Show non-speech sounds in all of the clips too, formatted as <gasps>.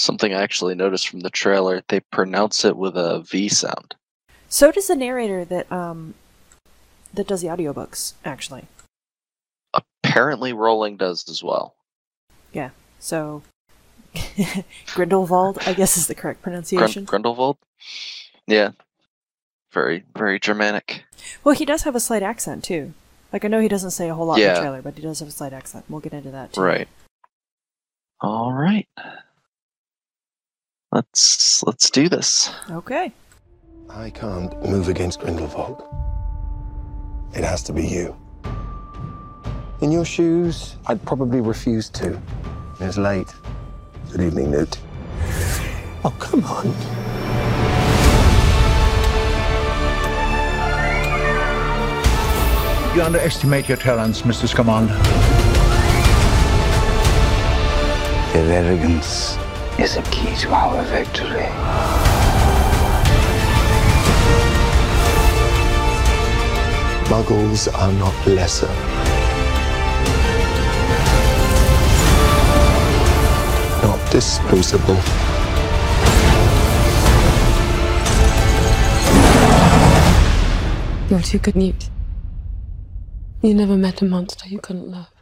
Something I actually noticed from the trailer, they pronounce it with a V sound. So does the narrator that um that does the audiobooks, actually. Apparently Rowling does as well. Yeah. So <laughs> Grindelwald, I guess is the correct pronunciation. Gr- Grindelwald? Yeah. Very, very Germanic. Well, he does have a slight accent too. Like I know he doesn't say a whole lot in the trailer, but he does have a slight accent. We'll get into that too. Right. All right. Let's let's do this. Okay. I can't move against Grindelwald. It has to be you. In your shoes, I'd probably refuse to. It's late. Good evening, Newt. Oh, come on. You underestimate your talents, Mr. Scamander. Their arrogance is a key to our victory. Muggles are not lesser. Not disposable. You're too good, Newt. You never met a monster you couldn't love.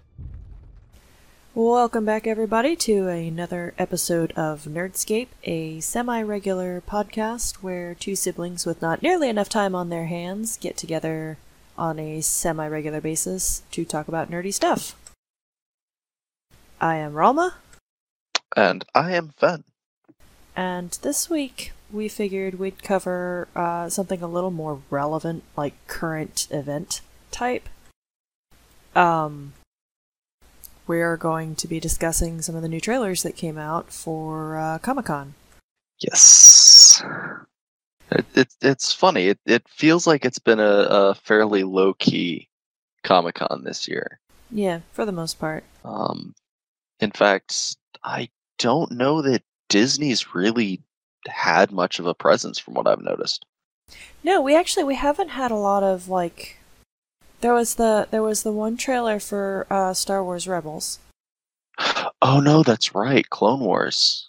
Welcome back, everybody, to another episode of Nerdscape, a semi regular podcast where two siblings with not nearly enough time on their hands get together on a semi regular basis to talk about nerdy stuff. I am Ralma, And I am Fen. and this week we figured we'd cover uh, something a little more relevant, like current event type. Um, we're going to be discussing some of the new trailers that came out for uh, Comic Con. Yes. It, it, it's funny. It, it feels like it's been a, a fairly low key Comic Con this year. Yeah, for the most part. Um, in fact, I don't know that Disney's really had much of a presence from what I've noticed. No, we actually we haven't had a lot of like. There was the there was the one trailer for uh, Star Wars Rebels. Oh no, that's right, Clone Wars.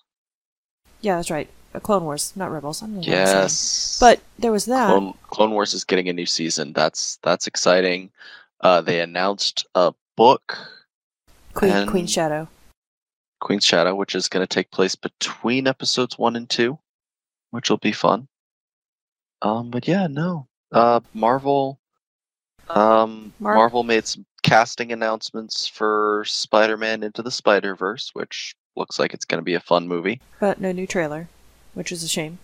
Yeah, that's right. Uh, Clone Wars, not Rebels. I don't know what I'm. Yes. But there was that. Clone, Clone Wars is getting a new season. That's that's exciting. Uh, they announced a book, Queen Queen Shadow. Queen's Shadow, which is going to take place between episodes one and two, which will be fun. Um, but yeah, no. Uh, Marvel. Um, Mar- Marvel made some casting announcements for Spider-Man Into the Spider-Verse, which looks like it's going to be a fun movie. but no new trailer, which is a shame.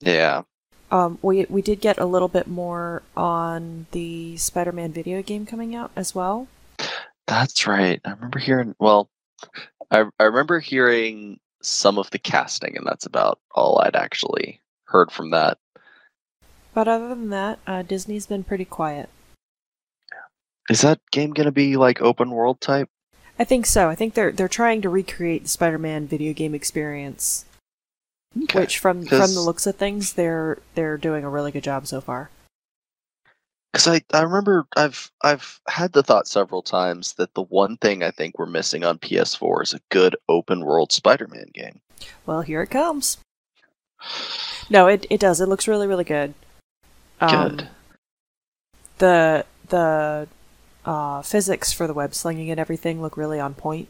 Yeah. Um, we we did get a little bit more on the Spider-Man video game coming out as well. That's right. I remember hearing. Well, I I remember hearing some of the casting, and that's about all I'd actually heard from that. But other than that, uh, Disney's been pretty quiet. Is that game gonna be like open world type? I think so. I think they're they're trying to recreate the Spider-Man video game experience, Okay. which from from the looks of things, they're they're doing a really good job so far. Because I, I remember I've I've had the thought several times that the one thing I think we're missing on PS4 is a good open world Spider-Man game. Well, here it comes. No, it it does. It looks really really good. Um, Good. The the uh, physics for the web slinging and everything look really on point.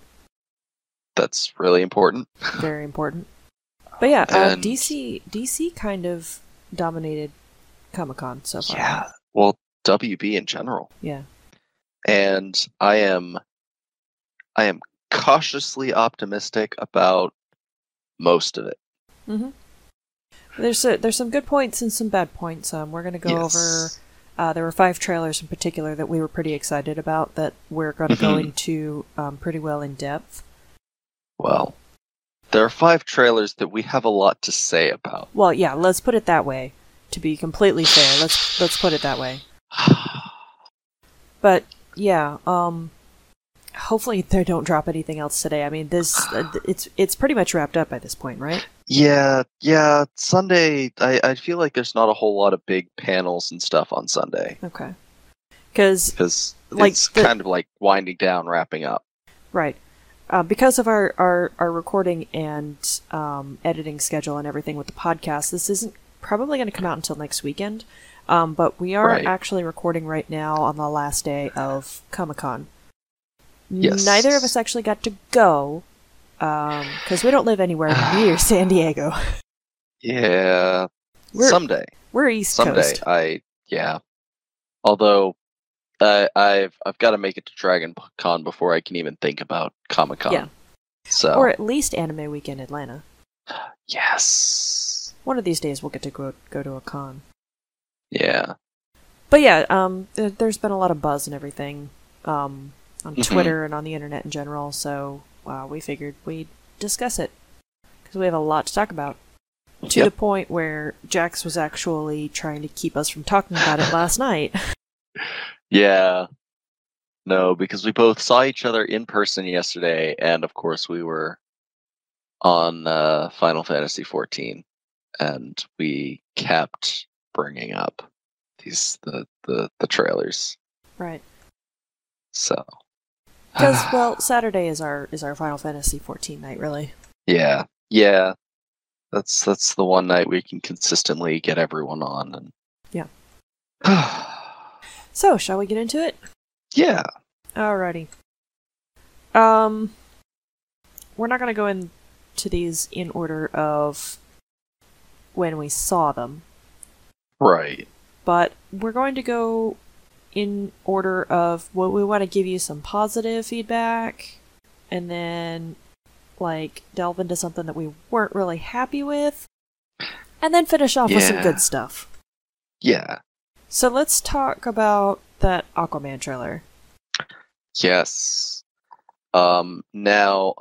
That's really important. <laughs> Very important. But yeah, uh, DC DC kind of dominated Comic Con so far. Yeah. Well, WB in general. Yeah. And I am I am cautiously optimistic about most of it. Mm-hmm. There's a, there's some good points and some bad points. Um, we're gonna go Yes. over. Uh, there were five trailers in particular that we were pretty excited about that we're going to go Mhm. into um, pretty well in depth. Well, there are five trailers that we have a lot to say about. Well, yeah, let's put it that way. To be completely fair, let's let's put it that way. <sighs> But yeah, um, hopefully they don't drop anything else today. I mean, this uh, it's it's pretty much wrapped up by this point, right? Yeah, yeah. Sunday, I, I feel like there's not a whole lot of big panels and stuff on Sunday Okay. Because because Like it's the- kind of like winding down, wrapping up. right, uh, because of our, our, our recording and um, editing schedule and everything with the podcast, this isn't probably going to come out until next weekend. Um, but we are Right. actually recording right now on the last day of Comic Con. Yes. Neither of us actually got to go because we don't live anywhere <sighs> near San Diego. Yeah. We're- someday. We're East Someday. Coast. I yeah. Although I I've I've got to make it to Dragon Con before I can even think about Comic Con. Yeah. So Or at least Anime Week in Atlanta. yes. One of these days we'll get to go, go to a con. Yeah. But yeah, um, there's been a lot of buzz and everything um, on Mhm. Twitter and on the internet in general, so uh, we figured we'd discuss it because we have a lot to talk about. To Yep. the point where Jax was actually trying to keep us from talking about it last night. <laughs> Yeah. No, because we both saw each other in person yesterday, and of course we were on uh, Final Fantasy XIV, and we kept bringing up these the the, the trailers. right. So Because <sighs> well, Saturday is our is our Final Fantasy 14 night, really. yeah, yeah, that's that's the one night we can consistently get everyone on, and Yeah. <sighs> So, shall we get into it? yeah, Alrighty. Um, we're not gonna go into these in order of when we saw them, right, but we're going to go in order of what we want to give you some positive feedback, and then like delve into something that we weren't really happy with, and then finish off with some good stuff. yeah, So let's talk about that Aquaman trailer. yes. Um, now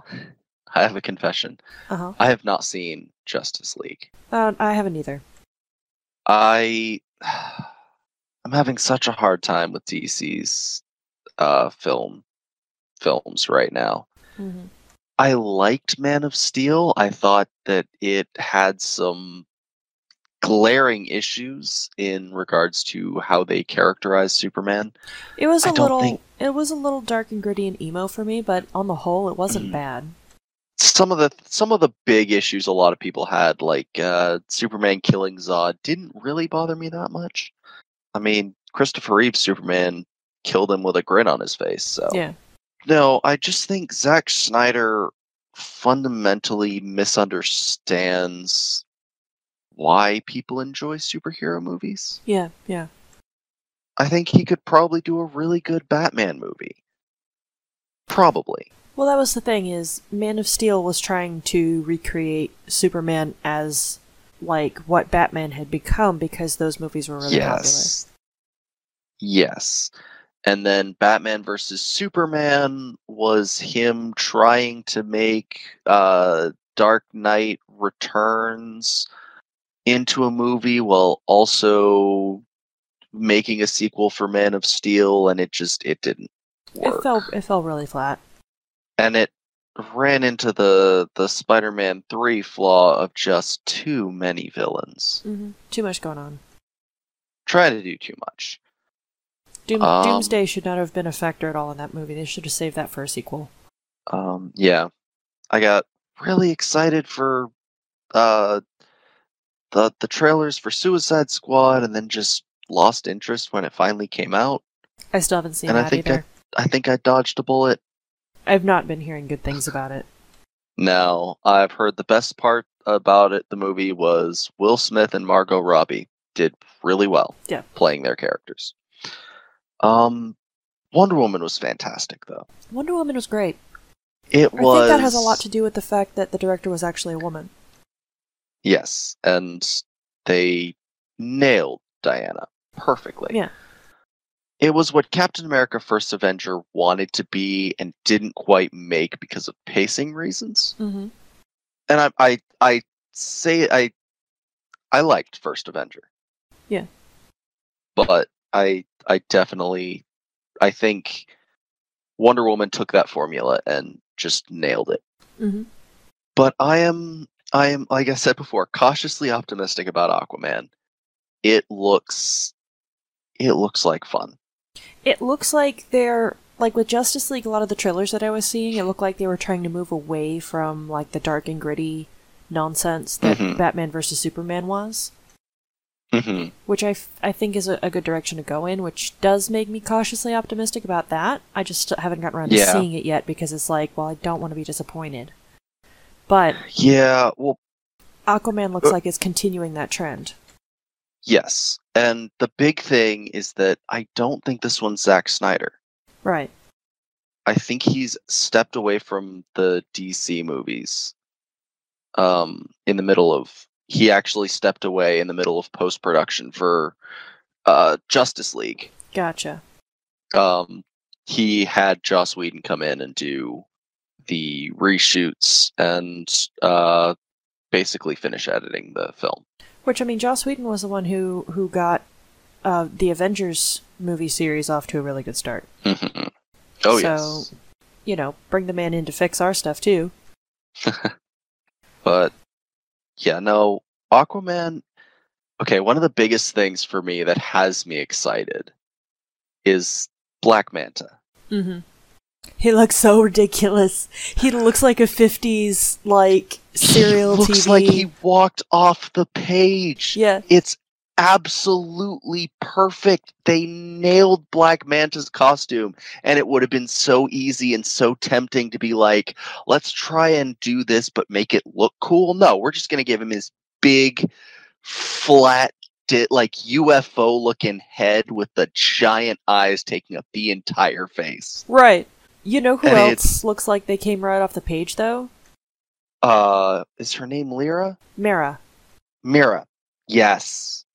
I have a confession. Uh huh. I have not seen Justice League. Uh, I haven't either. I I'm having such a hard time with DC's uh film films right now. hmm I liked Man of Steel. I thought that it had some glaring issues in regards to how they characterized Superman. It was a little think- it was a little dark and gritty and emo for me, but on the whole it wasn't Mhm. bad. Some of the some of the big issues a lot of people had, like uh, Superman killing Zod, didn't really bother me that much. I mean, Christopher Reeve's Superman killed him with a grin on his face, so Yeah. No, I just think Zack Snyder fundamentally misunderstands why people enjoy superhero movies. Yeah, yeah. I think he could probably do a really good Batman movie. Probably. Well, that was the thing is Man of Steel was trying to recreate Superman as like what Batman had become because those movies were really yes. Yes. And then Batman versus Superman was him trying to make uh, Dark Knight Returns into a movie while also making a sequel for Man of Steel, and it just it didn't work. It fell it fell really flat. and it ran into the the Spider-Man 3 flaw of just too many villains. hmm Too much going on. Trying to do too much. Doom- Um, Doomsday should not have been a factor at all in that movie. They should have saved that for a sequel. Um, yeah, I got really excited for uh the the trailers for Suicide Squad, and then just lost interest when it finally came out. I still haven't seen And I think either. I think I dodged a bullet. I've not been hearing good things about it. Now I've heard the best part about it. The movie was Will Smith and Margot Robbie did really well. Yeah. playing their characters. Um, Wonder Woman was fantastic, though. Wonder Woman was great. It I was. I think that has a lot to do with the fact that the director was actually a woman. Yes, and they nailed Diana perfectly. Yeah. It was what Captain America First Avenger wanted to be and didn't quite make because of pacing reasons. Mm-hmm. And I I I say I I liked First Avenger. Yeah. But I I definitely I think Wonder Woman took that formula and just nailed it. Mm-hmm. But I am I am like I said before, cautiously optimistic about Aquaman. It looks it looks like fun. It looks like they're like with Justice League, a lot of the trailers that I was seeing, it looked like they were trying to move away from like the dark and gritty nonsense that Mhm. Batman versus Superman was, hmm which I, f- I think is a, a good direction to go in, which does make me cautiously optimistic about that. I just haven't gotten around to seeing it yet because it's like, well, I don't want to be disappointed. But Yeah, well, Aquaman looks Uh, like it's continuing that trend. yes. And the big thing is that I don't think this one's Zack Snyder. Right. I think he's stepped away from the DC movies. Um, in the middle of he actually stepped away in the middle of post production for uh Justice League. Gotcha. Um, he had Joss Whedon come in and do the reshoots and uh basically finish editing the film. Which I mean, Joss Whedon was the one who who got uh, the Avengers movie series off to a really good start. Mhm. <laughs> oh so, yes. you know, bring the man in to fix our stuff too. <laughs> But yeah, no, Aquaman. Okay, one of the biggest things for me that has me excited is Black Manta. Mm-hmm. He looks so ridiculous. He looks like a '50s like serial he looks TV. like he walked off the page. Yeah, It's absolutely perfect. They nailed Black Manta's costume, and it would have been so easy and so tempting to be like, let's try and do this, but make it look cool. No, we're just going to give him his big, flat, di- like UFO looking head with the giant eyes taking up the entire face. right. You know who And else looks like they came right off the page though? Uh, is her name Lyra? Mera. Mera. Yes.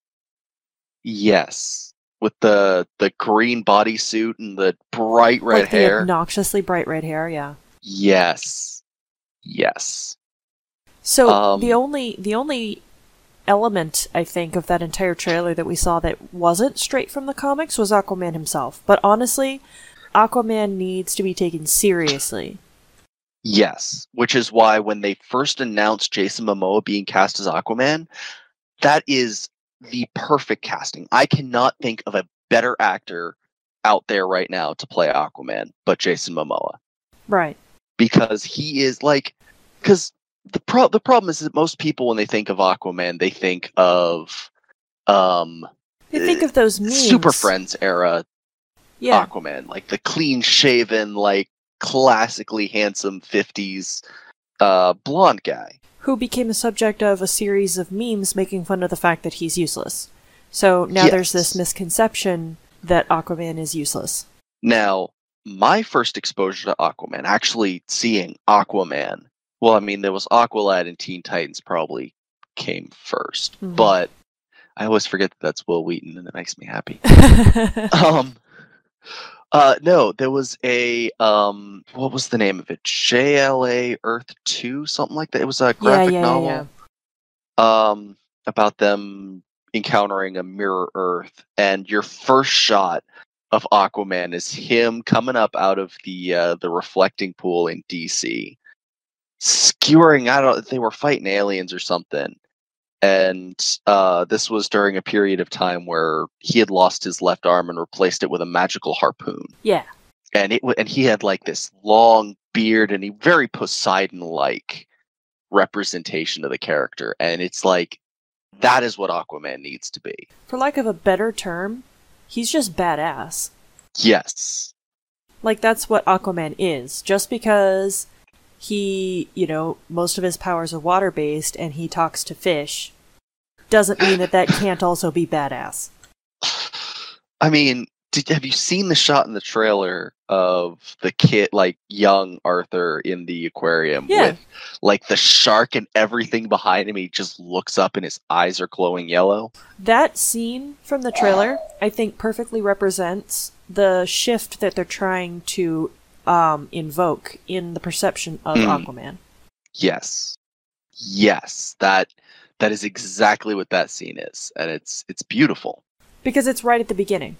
Yes. With the the green bodysuit and the bright red like the hair. obnoxiously bright red hair. Yeah. yes. Yes. So Um, the only the only element I think of that entire trailer that we saw that wasn't straight from the comics was Aquaman himself. But honestly, Aquaman needs to be taken seriously. Yes. Which is why when they first announced Jason Momoa being cast as Aquaman, that is the perfect casting. I cannot think of a better actor out there right now to play Aquaman but Jason Momoa. Right. because he is like because the pro- the problem is that most people when they think of Aquaman they think of um they think of those memes. Super Friends era Yeah. Aquaman like the clean shaven like classically handsome 50s uh blonde guy who became the subject of a series of memes making fun of the fact that he's useless. So now there's this misconception that Aquaman is useless. now my first exposure to Aquaman actually seeing Aquaman well I mean there was Aqualad and Teen Titans probably came 1st Mhm. but I always forget that that's Wil Wheaton and it makes me happy <laughs> um uh no there was a um what was the name of it jla earth 2 something like that it was a yeah, graphic yeah, novel yeah. um about them encountering a mirror earth and your first shot of aquaman is him coming up out of the uh the reflecting pool in dc skewering i don't they were fighting aliens or something and uh, this was during a period of time where he had lost his left arm and replaced it with a magical harpoon. Yeah. And it wa- and he had like this long beard and a very Poseidon-like representation of the character. And it's like that is what Aquaman needs to be. For lack of a better term, he's just badass. Yes. Like that's what Aquaman is. Just because he, you know, most of his powers are water based and he talks to fish doesn't mean that that can't also be badass. I mean, did, have you seen the shot in the trailer of the kid, like young Arthur in the aquarium Yeah. with like the shark and everything behind him? He just looks up and his eyes are glowing yellow. That scene from the trailer, I think, perfectly represents the shift that they're trying to um, invoke in the perception of Hmm. Aquaman. Yes, yes, that that is exactly what that scene is, and it's it's beautiful. Because it's right at the beginning.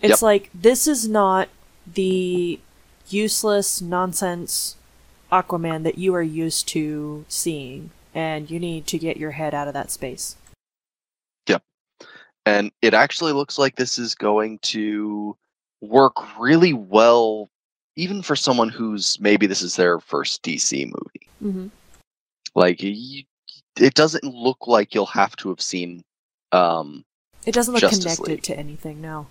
It's Yep. like, this is not the useless nonsense Aquaman that you are used to seeing, and you need to get your head out of that space. Yep. And it actually looks like this is going to work really well, even for someone who's maybe this is their first DC movie. mm-hmm. Like, you, it doesn't look like you'll have to have seen. Um, It doesn't look Justice connected League. to anything, no.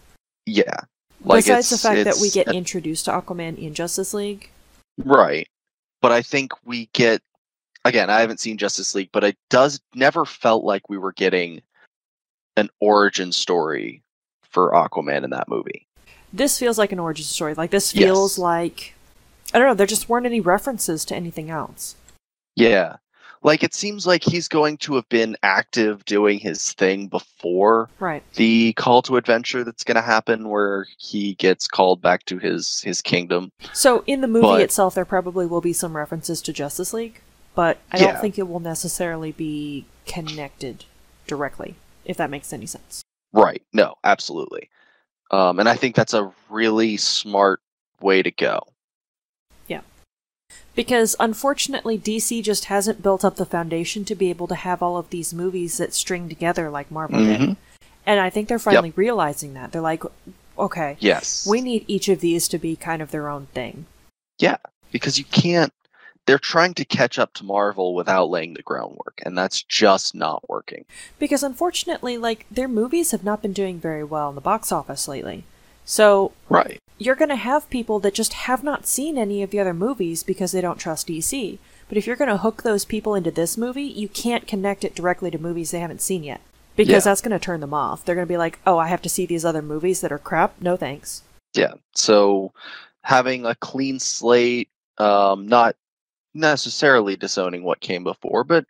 yeah, like Besides the fact that we get a- introduced to Aquaman in Justice League. Right. But I think we get again, I haven't seen Justice League, but it does never felt like we were getting an origin story for Aquaman in that movie. This feels like an origin story. Like this feels Yes. like I don't know. There just weren't any references to anything else. Yeah. Like it seems like he's going to have been active doing his thing before Right. the call to adventure that's going to happen where he gets called back to his his kingdom. So in the movie But- itself, there probably will be some references to Justice League, but I don't think it will necessarily be connected directly. If that makes any sense. Right. No, absolutely. Um and I think that's a really smart way to go. Yeah. Because unfortunately, DC just hasn't built up the foundation to be able to have all of these movies that string together like Marvel did. Mhm. And I think they're finally realizing that. They're like, okay, Yes. we need each of these to be kind of their own thing. Yeah, because you can't they're trying to catch up to Marvel without laying the groundwork and that's just not working. Because unfortunately, like, their movies have not been doing very well in the box office lately. So Right. you're going to have people that just have not seen any of the other movies because they don't trust DC. But if you're going to hook those people into this movie, you can't connect it directly to movies they haven't seen yet. Because Yeah. that's going to turn them off. They're going to be like, oh, I have to see these other movies that are crap? No thanks. Yeah. So having a clean slate um not necessarily disowning what came before but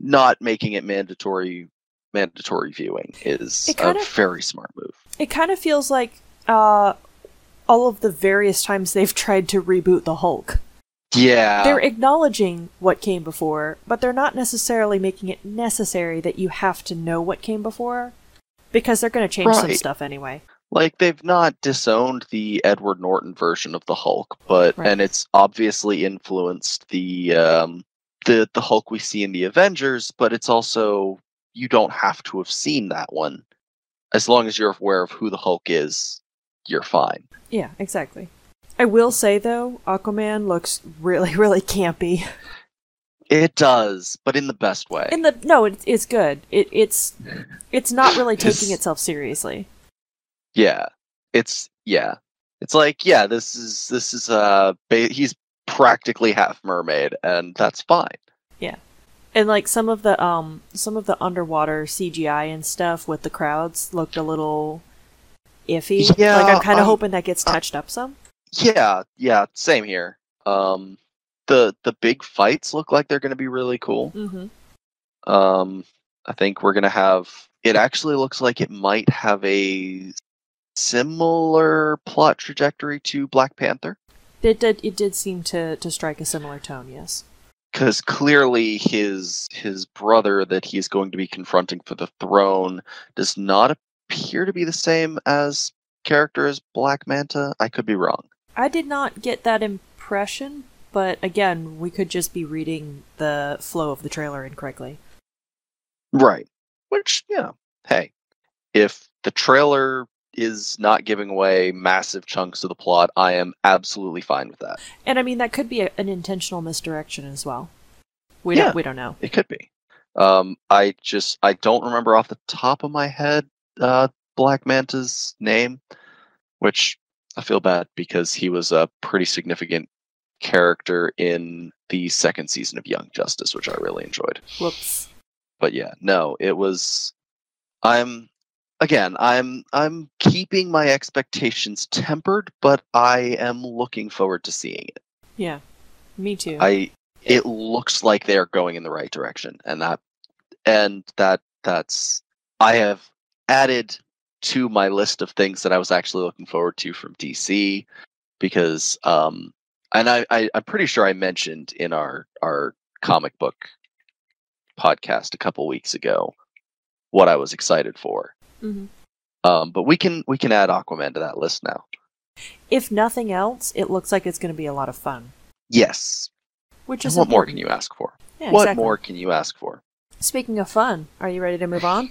not making it mandatory mandatory viewing is a of- very smart move. It kind of feels like uh, all of the various times they've tried to reboot the Hulk. Yeah. they're acknowledging what came before, but they're not necessarily making it necessary that you have to know what came before because they're going to change some stuff anyway. Like they've not disowned the Edward Norton version of the Hulk, but Right. and it's obviously influenced the um the the Hulk we see in the Avengers, but it's also you don't have to have seen that one. As long as you're aware of who the Hulk is, you're fine. Yeah, exactly. I will say though, Aquaman looks really, <laughs> really campy. It does, but in the best way. In the no, it's it's good. It it's <laughs> it's not really taking itself seriously. Yeah. It's yeah. It's like yeah, this is this is uh ba- he's practically half mermaid and that's fine. Yeah, and like some of the um some of the underwater CGI and stuff with the crowds looked a little iffy. Yeah, like I'm kind of um, hoping that gets touched up some. Yeah, yeah, same here. Um the the big fights look like they're going to be really cool. Mm-hmm. Um I think we're going to have it actually looks like it might have a similar plot trajectory to Black Panther It did. It did seem to to strike a similar tone. Yes. cuz clearly his his brother that he's going to be confronting for the throne does not appear to be the same as character as Black Manta. I could be wrong. I did not get that impression, but again, we could just be reading the flow of the trailer incorrectly. Right. Which, yeah, hey, if the trailer is not giving away massive chunks of the plot, I am absolutely fine with that. And I mean, that could be a, an intentional misdirection as well. We Yeah. don't. We don't know. It could be. Um, I just I don't remember off the top of my head uh, Black Manta's name, which I feel bad because he was a pretty significant character in the second season of Young Justice, which I really enjoyed. Whoops. but yeah, no, it was. I'm again. I'm I'm keeping my expectations tempered, but I am looking forward to seeing it. Yeah. Me too. I it looks like they're going in the right direction, and that and that that's I have added to my list of things that I was actually looking forward to from DC because um and I, I I'm pretty sure I mentioned in our our comic book podcast a couple weeks ago what I was excited for. Mhm. Um, but we can we can add Aquaman to that list now. If nothing else, it looks like it's going to be a lot of fun. Yes. Which is what more can you ask for? Yeah, what exactly. more can you ask for? Speaking of fun, are you ready to move on?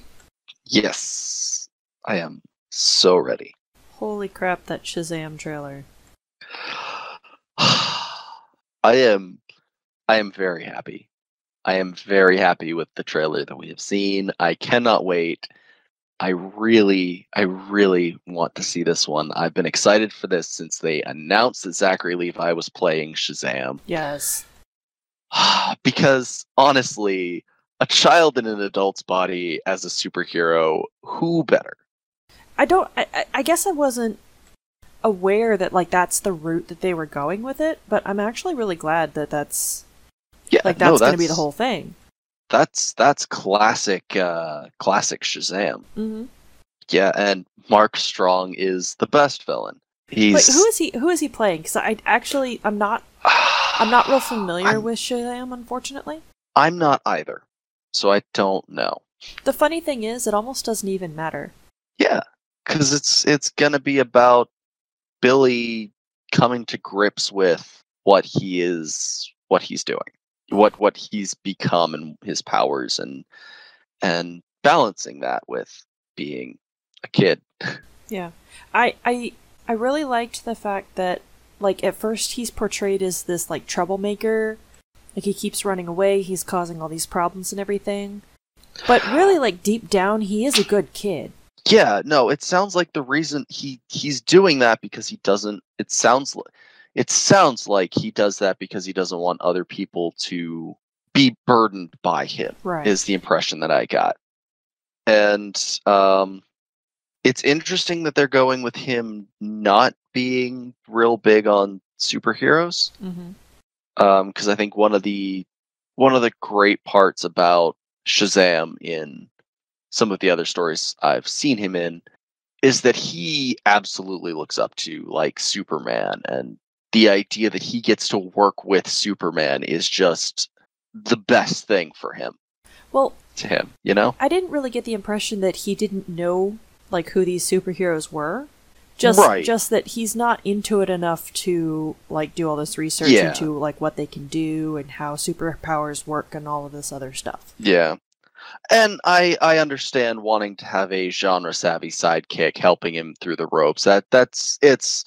Yes. I am so ready. Holy crap, that Shazam trailer. <sighs> I am I am very happy. I am very happy with the trailer that we have seen. I cannot wait. I really, I really want to see this one. I've been excited for this since they announced that Zachary Levi was playing Shazam. Yes. <sighs> because honestly, a child in an adult's body as a superhero, who better? I don't. I, I- guess I wasn't aware that like that's the route that they were going with it, but I'm actually really glad that that's Yeah, like no, that's going to be the whole thing. That's that's classic, uh, classic Shazam. Mm-hmm. Yeah, and Mark Strong is the best villain. He's Wait, who is he? Who is he playing? Because I actually I'm not <sighs> I'm not real familiar I'm- with Shazam, unfortunately. I'm not either, so I don't know. The funny thing is, it almost doesn't even matter. Yeah, because it's it's gonna be about Billy coming to grips with what he is, what he's doing, what what he's become, and his powers, and and balancing that with being a kid. Yeah, I I I really liked the fact that like at first he's portrayed as this like troublemaker, like he keeps running away, he's causing all these problems and everything. But really, <sighs> like deep down, he is a good kid. Yeah, no, it sounds like the reason he he's doing that because he doesn't. It sounds like it sounds like he does that because he doesn't want other people to be burdened by him. Right. is the impression that I got. And um, it's interesting that they're going with him not being real big on superheroes. mm-hmm. Because I think one of the one of the great parts about Shazam in some of the other stories I've seen him in is that he absolutely looks up to like Superman and the idea that he gets to work with Superman is just the best thing for him Well, to him, you know? I didn't really get the impression that he didn't know like who these superheroes were. Just Right. just that he's not into it enough to like do all this research Yeah. into like what they can do and how superpowers work and all of this other stuff. Yeah. And I I understand wanting to have a genre savvy sidekick helping him through the ropes. That that's it's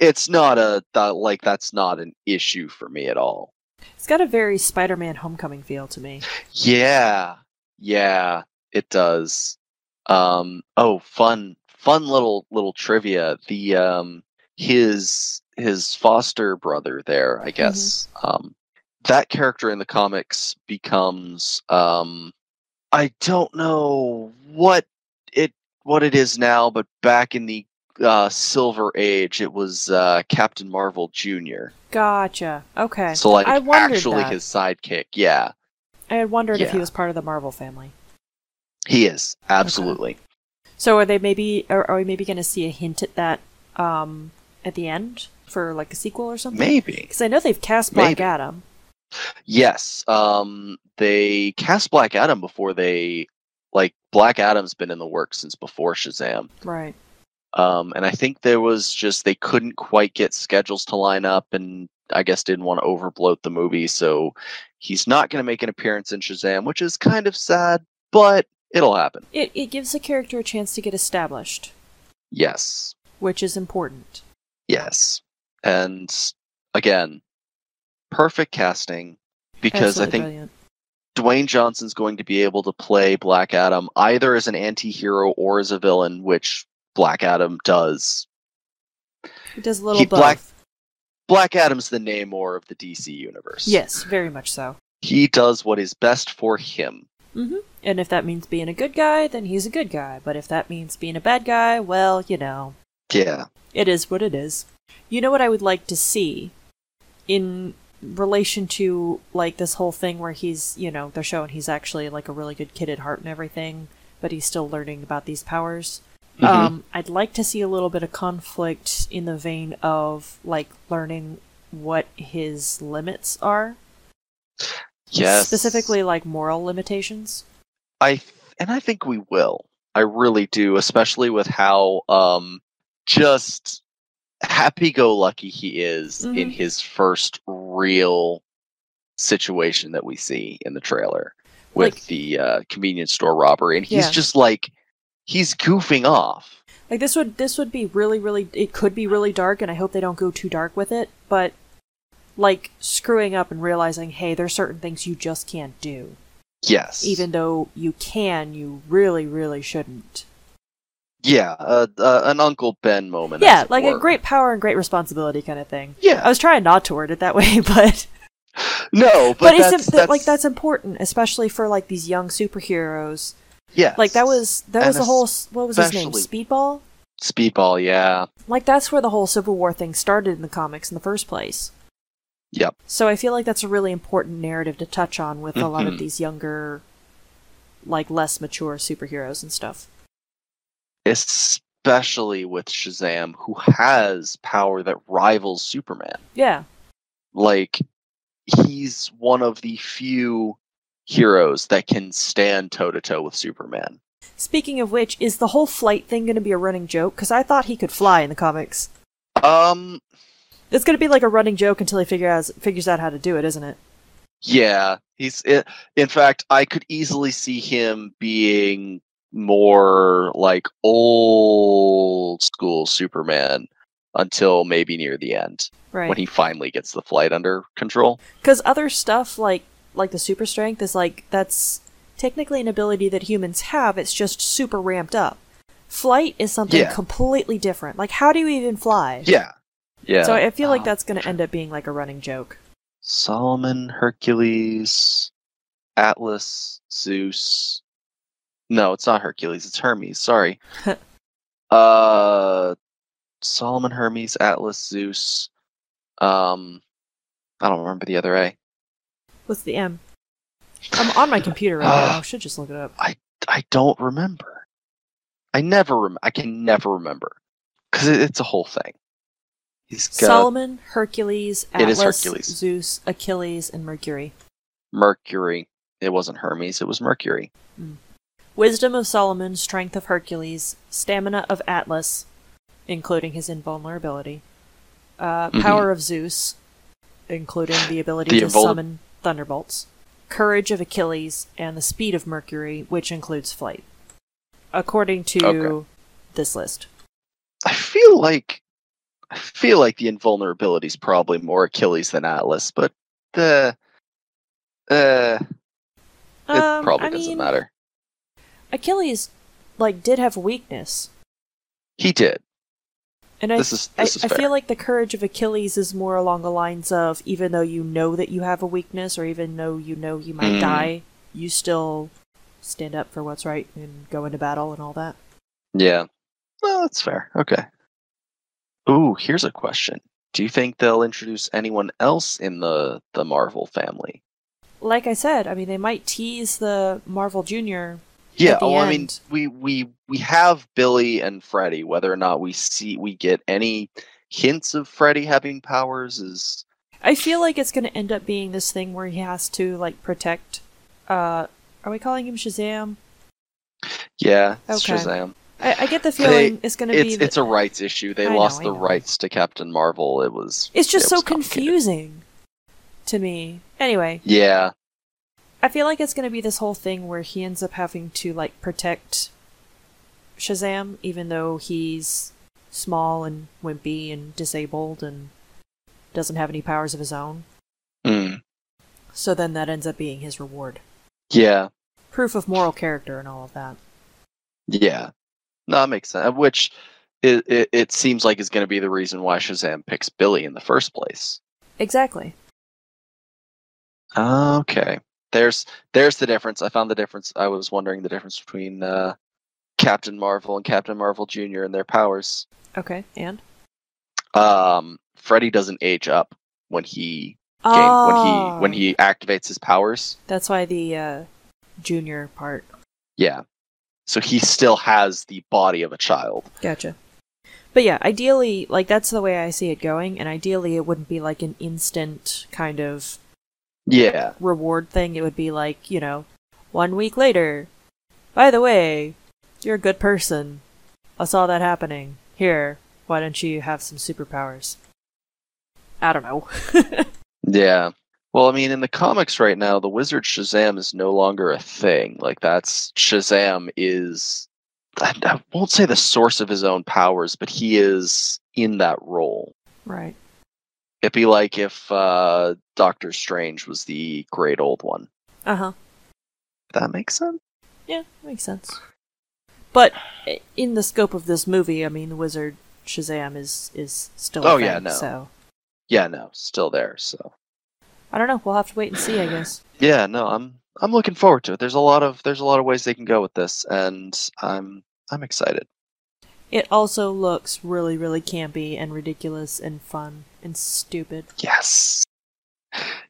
it's not a that, like that's not an issue for me at all. It's got a very Spider-Man Homecoming feel to me. Yeah. Yeah, it does. Um oh, fun fun little little trivia. The um his his foster brother there, I guess. Um that character in the comics becomes um I don't know what it what it is now, but back in the uh, Silver Age, it was uh, Captain Marvel Jr. Gotcha. Okay. So like I wondered actually that. his sidekick. Yeah, I had wondered if he was part of the Marvel family. he is absolutely. So are they maybe are, are we maybe going to see a hint at that um at the end for like a sequel or something? Maybe. Because I know they've cast Black Maybe. Adam. Yes. Um, they cast Black Adam before they like Black Adam's been in the works since before Shazam. Right. Um, and I think there was just they couldn't quite get schedules to line up, and I guess didn't want to overbloat the movie, so he's not going to make an appearance in Shazam, which is kind of sad, but it'll happen. It it gives the character a chance to get established, Yes, which is important. yes, and again, perfect casting because I think brilliant. Dwayne Johnson's going to be able to play Black Adam either as an anti-hero or as a villain, which Black Adam does. He does a little he- both. Black- Black Adam's the Namor of the DC universe. Yes, very much so. He does what is best for him. Mm hmm And if that means being a good guy, then he's a good guy. But if that means being a bad guy, well, you know, Yeah. it is what it is. You know what I would like to see in relation to like this whole thing where he's, you know, they're showing he's actually like a really good kid at heart and everything, but he's still learning about these powers. Mhm. Um, I'd like to see a little bit of conflict in the vein of like learning what his limits are, Yes. specifically like moral limitations. I and I think we will. I really do, especially with how um just happy-go-lucky he is in Mhm. his first real situation that we see in the trailer with Like- the uh, convenience store robbery, and he's Yeah. just like he's goofing off. Like this would this would be really really it could be really dark and I hope they don't go too dark with it, but like screwing up and realizing, hey, there's certain things you just can't do. Yes. Even though you can, you really really shouldn't. Yeah, uh, uh, an Uncle Ben moment. yeah, like a great power and great responsibility kind of thing. Yeah. I was trying not to word it that <laughs> way, but no, but, but, it's that's, im- that's like that's important, especially for like these young superheroes. Yes. Like that was that was the whole what was his name? Speedball. Speedball. Yeah. Like that's where the whole Civil War thing started in the comics in the first place. Yep. So I feel like that's a really important narrative to touch on with a lot of Mhm. these younger, like less mature superheroes and stuff. Especially with Shazam, who has power that rivals Superman. Yeah, Like he's one of the few heroes that can stand toe to toe with Superman. Speaking of which, is the whole flight thing going to be a running joke? Because I thought he could fly in the comics. Um. It's going to be like a running joke until he figure out, figures out how to do it, isn't it? Yeah, he's. in fact, I could easily see him being more like old school Superman until maybe near the end Right. when he finally gets the flight under control. Because other stuff like like the super strength is like that's technically an ability that humans have. It's just super ramped up. Flight is something Yeah. completely different. Like how do you even fly? Yeah, yeah. So I feel like Um, that's going to end up being like a running joke. Solomon, Hercules, Atlas, Zeus. No, it's not Hercules. It's Hermes. Sorry. <laughs> uh, Solomon, Hermes, Atlas, Zeus. Um, I don't remember the other A. What's the M? I'm on my computer right now. I should just look it up. I I don't remember. I never. Rem- I can never remember because it, it's a whole thing. He's got Solomon, Hercules, Atlas, Hercules. Zeus, Achilles, and Mercury. Mercury. It wasn't Hermes. It was Mercury. Wisdom of Solomon, strength of Hercules, stamina of Atlas, including his invulnerability, uh, Mhm. power of Zeus, including the ability The to invul- summon thunderbolts, courage of Achilles, and the speed of Mercury, which includes flight. According to Okay. this list. I feel like I feel like the invulnerability is probably more Achilles than Atlas, but the uh, it Um, probably I doesn't mean, matter. Achilles, like, did have weakness. He did. And I, This is- I, is I feel like the courage of Achilles is more along the lines of even though you know that you have a weakness, or even though you know you might Mm. die, you still stand up for what's right and go into battle and all that. Yeah. Well, that's fair. Okay. Ooh, here's a question. Do you think they'll introduce anyone else in the the Marvel family? Like I said, I mean, they might tease the Marvel Junior. Yeah, At the well, I mean, we we we have Billy and Freddy. Whether or not we see we get any hints of Freddy having powers is I feel like it's going to end up being this thing where he has to like protect. Uh, are we calling him Shazam? yeah, Okay. Shazam. I, I get the feeling They- it's going to be. it's a rights issue. They I lost I the know. rights to Captain Marvel. It was it's just it so confusing to me. Anyway, Yeah, I feel like it's going to be this whole thing where he ends up having to like protect Shazam, even though he's small and wimpy and disabled and doesn't have any powers of his own. Mm. So then that ends up being his reward. yeah, Proof of moral character and all of that. yeah. No, that makes sense. Which it it, it seems like is going to be the reason why Shazam picks Billy in the first place. Exactly. Okay. There's there's the difference. I found the difference. I was wondering the difference between uh, Captain Marvel and Captain Marvel Jr. and their powers. Okay, and Um, Freddy doesn't age up when he game when he when Oh. he activates his powers. That's why the uh, junior part. Yeah. So he still has the body of a child. Gotcha. But yeah, ideally, like that's the way I see it going, and ideally, it wouldn't be like an instant kind of Yeah. reward thing. It would be like, you know, one week later. By the way, you're a good person. I saw that happening. Here, why don't you have some superpowers? I don't know. <laughs> Yeah. Well, I mean, in the comics right now, the Wizard Shazam is no longer a thing. Like that's Shazam is I, I won't say the source of his own powers, but he is in that role. Right. It'd be like if uh, Doctor Strange was the great old one. Uh huh. That makes sense. Yeah, makes sense. But in the scope of this movie, I mean, the Wizard Shazam is is still. a Oh, thing, yeah, no. So Yeah, no, still there. So I don't know. We'll have to wait and see. I guess. yeah, no, I'm I'm looking forward to it. There's a lot of there's a lot of ways they can go with this, and I'm I'm excited. It also looks really, really campy and ridiculous and fun and stupid. Yes.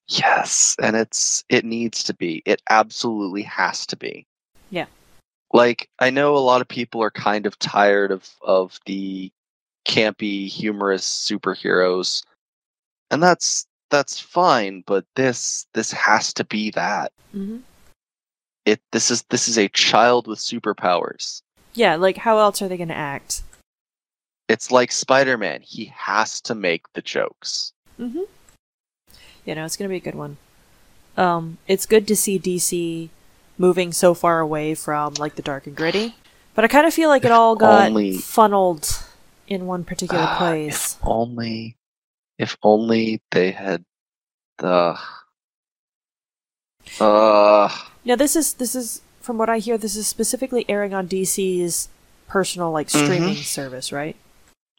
Yes, and it's it needs to be. It absolutely has to be. Yeah. Like I know a lot of people are kind of tired of of the campy humorous superheroes. And that's that's fine, but this this has to be that. hmm It this is this is a child with superpowers. Yeah, like how else are they going to act? It's like Spider-Man. He has to make the jokes. Mm-hmm. You know, it's gonna be a good one. Um, it's good to see DC moving so far away from like the dark and gritty, but I kind of feel like it all got only- funneled in one particular Ah, place. If only, if only they had the. Uh, Now, this is this is from what I hear. This is specifically airing on DC's personal like streaming Mhm. service, right?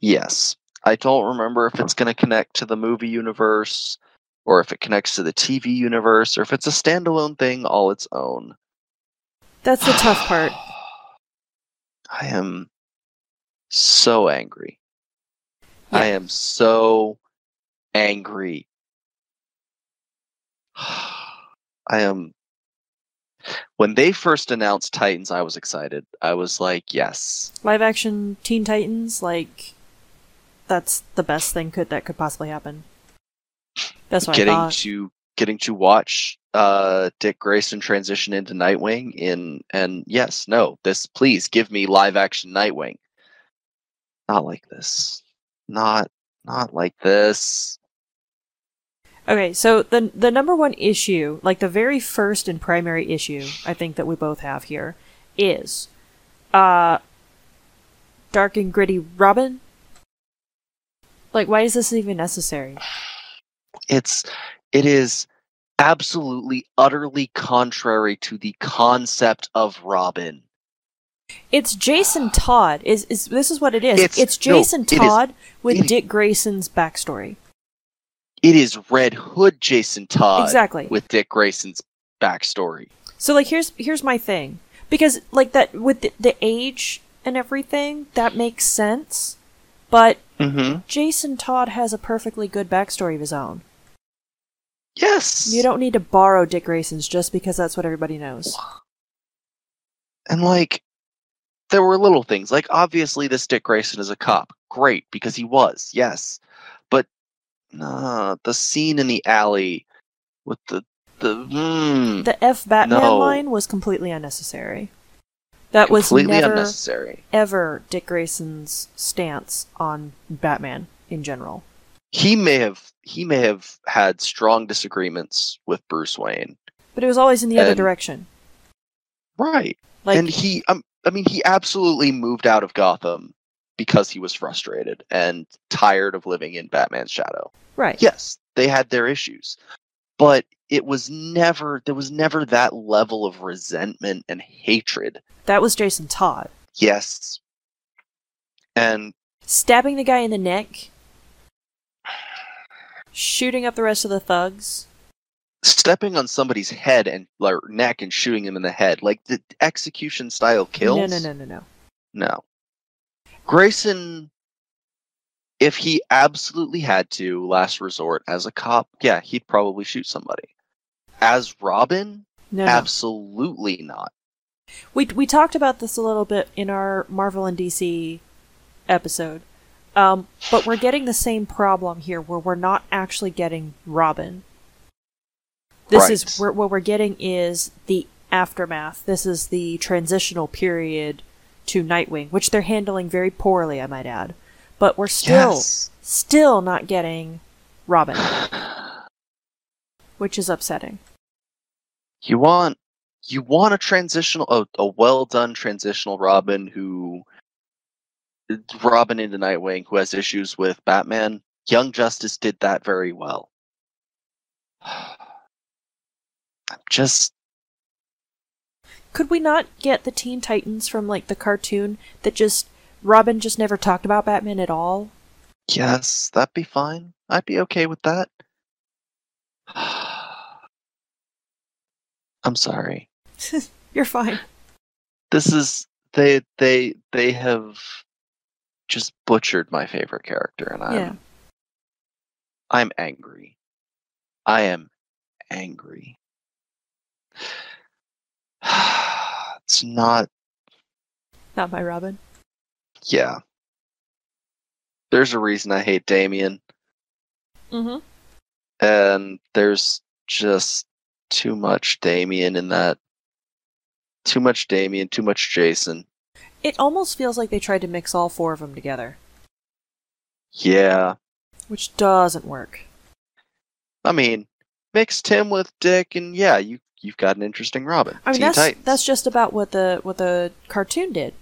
Yes. I don't remember if it's going to connect to the movie universe, or if it connects to the TV universe, or if it's a standalone thing all its own. That's the tough part. <sighs> I am so angry. I am so angry. <sighs> I am. When they first announced Titans, I was excited. I was like, yes. Live action Teen Titans, like that's the best thing could that could possibly happen. That's what getting I thought. Getting to getting to watch uh Dick Grayson transition into Nightwing in and yes, no, this please give me live action Nightwing. Not like this. Not not like this. Okay, so the the number one issue, like the very first and primary issue, I think that we both have here, is uh dark and gritty Robin. Like, why is this even necessary? It's it is absolutely utterly contrary to the concept of Robin. It's Jason Todd. Is is this is what it is? It's- It's, no, Jason is- Todd with it- Dick Grayson's backstory. It is Red Hood Jason Todd exactly. with Dick Grayson's backstory. So like here's here's my thing. Because like that with the, the age and everything, that makes sense. But Mm-hmm. Jason Todd has a perfectly good backstory of his own. Yes. You don't need to borrow Dick Grayson's just because that's what everybody knows. And like, there were little things. Like, obviously, this Dick Grayson is a cop. Great, because he was, yes. But nah, the scene in the alley with the the mm, The F Batman No. line was completely unnecessary. That was completely never unnecessary. ever Dick Grayson's stance on Batman in general. He may have he may have had strong disagreements with Bruce Wayne. But it was always in the other direction. Right. Like and he um, I mean he absolutely moved out of Gotham because he was frustrated and tired of living in Batman's shadow. right. yes, they had their issues, but it was never there was never that level of resentment and hatred. That was Jason Todd. Yes, and Stabbing the guy in the neck. Shooting up the rest of the thugs. stepping on somebody's head and like, neck and shooting him in the head, like the execution style kills. No, no, no, no, no. no. Grayson, if he absolutely had to, last resort as a cop, yeah, he'd probably shoot somebody. As Robin, No, absolutely not. We we talked about this a little bit in our Marvel and DC episode. Um, but we're getting the same problem here where we're not actually getting Robin. This Right. is where what we're getting is the aftermath. This is the transitional period to Nightwing, which they're handling very poorly, I might add. But we're still Yes. still not getting Robin, which is upsetting. You want you want a transitional, a, a well done transitional Robin who, Robin into Nightwing who has issues with Batman. Young Justice did that very well. <sighs> I'm just Could we not get the Teen Titans from like the cartoon that just Robin just never talked about Batman at all? yes, that'd be fine. I'd be okay with that. <sighs> I'm sorry. <laughs> You're fine. This is they they they have just butchered my favorite character and I'm Yeah. I'm angry. I am angry. <sighs> it's not Not my Robin. Yeah. There's a reason I hate Damian. Mm-hmm. and there's just too much Damian in that. Too much Damian, too much Jason. It almost feels like they tried to mix all four of them together, Yeah, which doesn't work. I mean, mix Tim with Dick, and yeah, you you've got an interesting Robin. I mean, Teen that's Titans. that's just about what the what the cartoon did.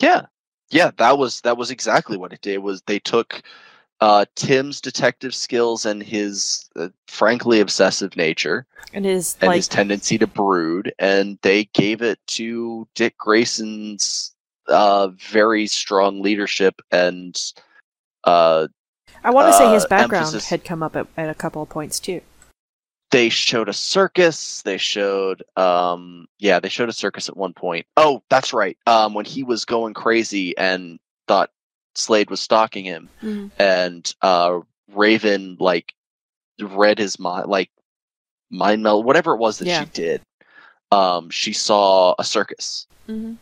yeah, yeah. That was that was exactly what it did. Was they took uh, Tim's detective skills and his uh, frankly obsessive nature And his and like his tendency to brood, and they gave it to Dick Grayson's uh, very strong leadership and uh, I want to say his uh, background emphasis- had come up at, at a couple of points too. They showed a circus. They showed, um, yeah, they showed a circus at one point. Oh, that's right. Um, when he was going crazy and thought Slade was stalking him, Mhm. and uh, Raven like read his mind, like mind meld, whatever it was that Yeah. she did. Um, she saw a circus. Mm-hmm.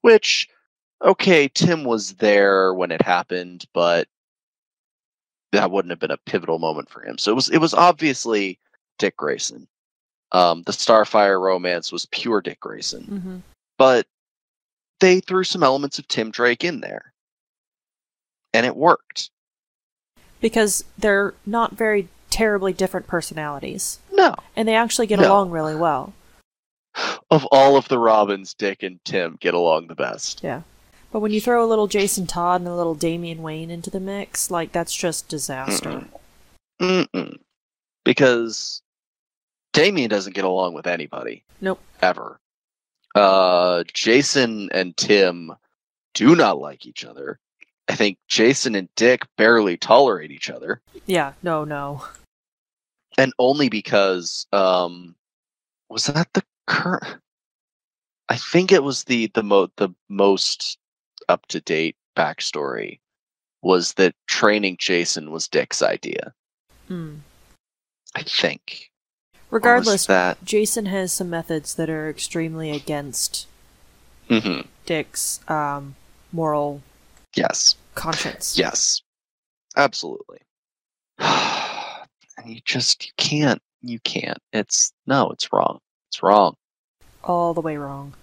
which okay tim was there when it happened but that wouldn't have been a pivotal moment for him so it was it was obviously dick grayson um the starfire romance was pure dick grayson Mm-hmm. but they threw some elements of tim drake in there and it worked Because they're not very terribly different personalities, no and they actually get No. along really well. of all of the robins dick and tim get along the best Yeah. But when you throw a little Jason Todd and a little Damian Wayne into the mix, like that's just disaster. Mm-mm. because damian doesn't get along with anybody Nope. ever. Uh, Jason and Tim do not like each other. I think Jason and Dick barely tolerate each other, Yeah, no, no. and only because um, was that the current? I think it was the the mo the most up to date backstory was that training Jason was Dick's idea. Mm. I think. Regardless, that Jason has some methods that are extremely against Mhm. Dick's um, moral yes. conscience. Yes, absolutely. <sighs> and you just you can't you can't. It's no, it's wrong. It's wrong. All the way wrong.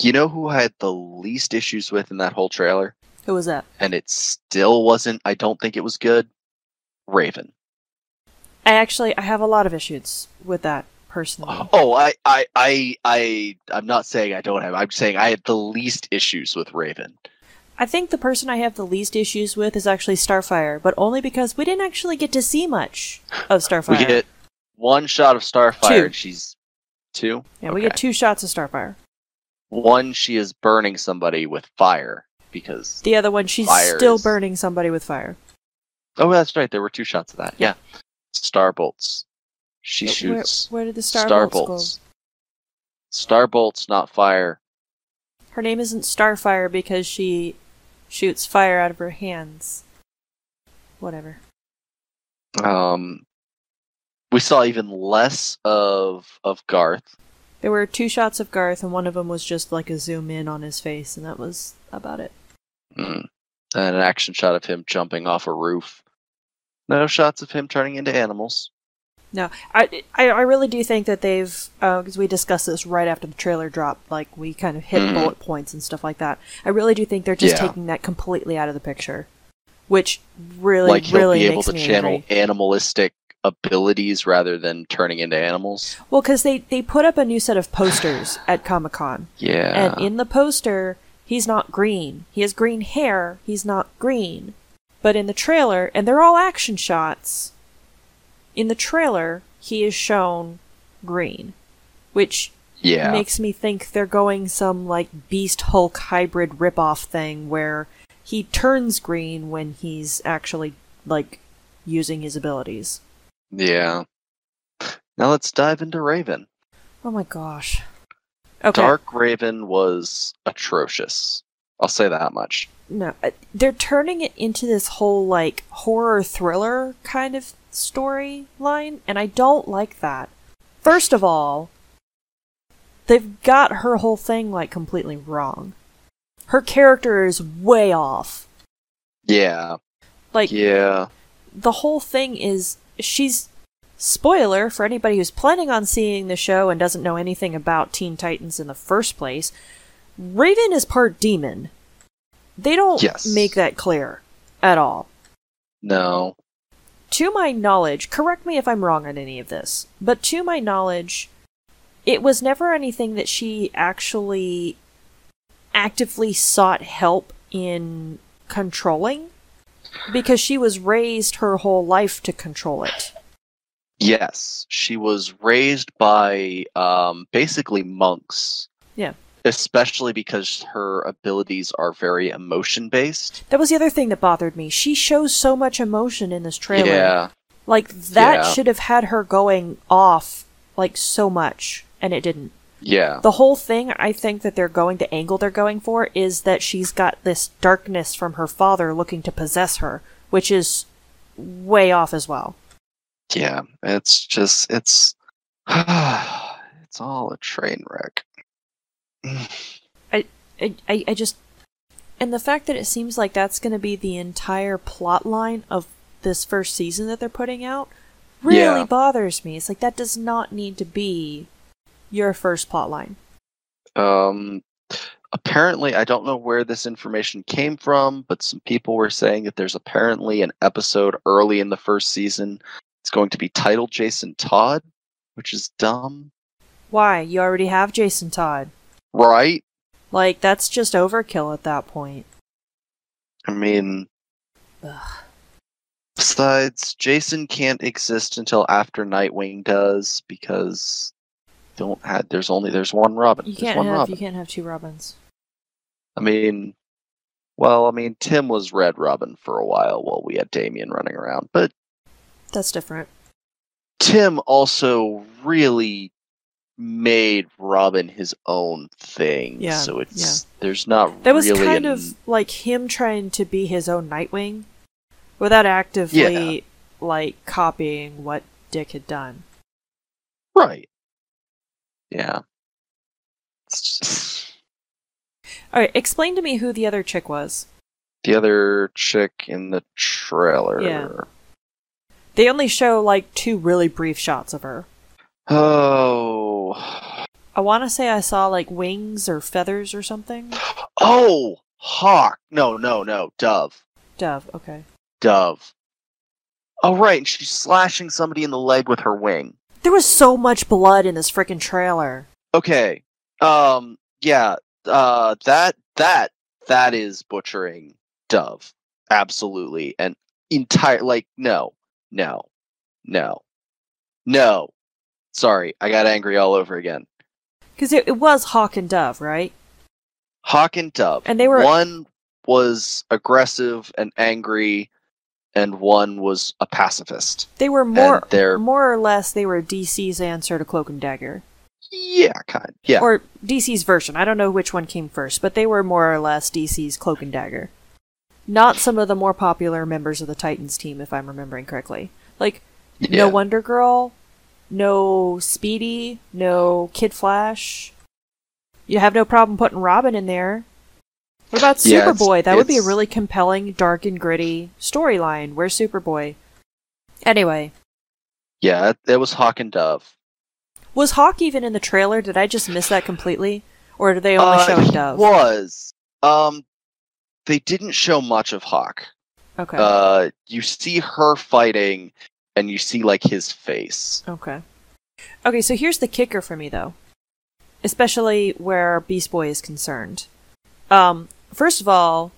You know who I had the least issues with in that whole trailer, Who was that? and it still wasn't. I don't think it was good. Raven. I actually I have a lot of issues with that personally. Oh, I, I, I, I. I'm not saying I don't have. I'm saying I had the least issues with Raven. I think the person I have the least issues with is actually Starfire, but only because we didn't actually get to see much of <laughs> Starfire. We get one shot of Starfire, Two. and she's two. yeah, we get two shots of Starfire. One, she is burning somebody with fire because The other one, she's still is- burning somebody with fire. Oh, that's right. There were two shots of that. Yeah. Yeah. Star bolts. She Where- shoots Where, did the star, star bolts, bolts. Star bolts, not fire. Her name isn't Starfire because she shoots fire out of her hands. Whatever. Um, we saw even less of of Gar. There were two shots of Gar, and one of them was just like a zoom in on his face, and that was about it. Mm. And an action shot of him jumping off a roof. No shots of him turning into animals. No, I, I, I really do think that they've, because we discussed this right after the trailer dropped, like we kind of hit Mhm. bullet points and stuff like that. I really do think they're just Yeah. taking that completely out of the picture, which really, like he'll really be able to channel angry. animalistic abilities rather than turning into animals. Well, because they, they put up a new set of posters <sighs> at Comic Con. Yeah. And in the poster, he's not green. He has green hair, he's not green. But in the trailer, and they're all action shots, in the trailer, he is shown green. Which yeah. makes me think they're going some like Beast Hulk hybrid ripoff thing where he turns green when he's actually like using his abilities. Yeah. Now let's dive into Raven. Oh my gosh. Okay. Dark Raven was atrocious. I'll say that much. No, uh, they're turning it into this whole like horror thriller kind of storyline, and I don't like that. First of all, they've got her whole thing like completely wrong. Her character is way off. Yeah. Like Yeah. the whole thing is she's spoiler for anybody who's planning on seeing the show and doesn't know anything about Teen Titans in the first place. Raven is part demon. They don't Yes. make that clear at all. No. To my knowledge, correct me if I'm wrong on any of this, but to my knowledge, it was never anything that she actually actively sought help in controlling because she was raised her whole life to control it. Yes. She was raised by um basically monks. Yeah. Especially because her abilities are very emotion based. That was the other thing that bothered me. She shows so much emotion in this trailer. Yeah. Like that Yeah. should have had her going off like so much and it didn't. Yeah. The whole thing I think that they're going the angle they're going for is that she's got this darkness from her father looking to possess her, which is way off as well. Yeah. It's just it's <sighs> it's all a train wreck. <sighs> I, I, I just and the fact that it seems like that's going to be the entire plot line of this first season that they're putting out really Yeah. bothers me. It's like that does not need to be your first plot line. Um, apparently, I don't know where this information came from, but some people were saying that there's apparently an episode early in the first season. It's going to be titled Jason Todd, which is dumb, Why? You already have Jason Todd. Right? Like that's just overkill at that point. I mean, Ugh. besides, Jason can't exist until after Nightwing does because don't have. There's only there's one Robin. You can't have Robin. you can't have two Robins. I mean, well, I mean, Tim was Red Robin for a while while we had Damian running around, but That's different. Tim also really made Robin his own thing. Yeah, So it's there's not That was really kind an- of like him trying to be his own Nightwing without actively like copying what Dick had done. right. Yeah. Just- All right, explain to me who the other chick was. the other chick in the trailer. Yeah. They only show like two really brief shots of her. Oh. I want to say I saw like wings or feathers or something. Oh, Hawk. No, no, no. Dove. Dove, okay. Dove. Oh, right. And she's slashing somebody in the leg with her wing. There was so much blood in this freaking trailer. Okay. Um. Yeah. Uh. That. That. That is butchering Dove. Absolutely. And entire. Like no. No. No. No. Sorry. I got angry all over again. Because it, it was Hawk and Dove, right? Hawk and Dove. And they were- One was aggressive and angry, and one was a pacifist. They were more, more or less, they were DC's answer to Cloak and Dagger. Yeah. Kind. Yeah. Or DC's version. I don't know which one came first, but they were more or less DC's Cloak and Dagger. Not some of the more popular members of the Titans team, if I'm remembering correctly. Like, yeah. no Wonder Girl, no Speedy, no Kid Flash. You have no problem putting Robin in there. What about Yeah, it's- Superboy? That would be a really compelling, dark and gritty storyline. Where's Superboy? Anyway, Yeah. It, it was Hawk and Dove. was Hawk even in the trailer? Did I just miss that completely? Or did they only Uh, show Dove? Was. Um. They didn't show much of Hawk. Okay. Uh, you see her fighting, and you see like his face. Okay. Okay, so here's the kicker for me though. Especially where Beast Boy is concerned. Um, first of all,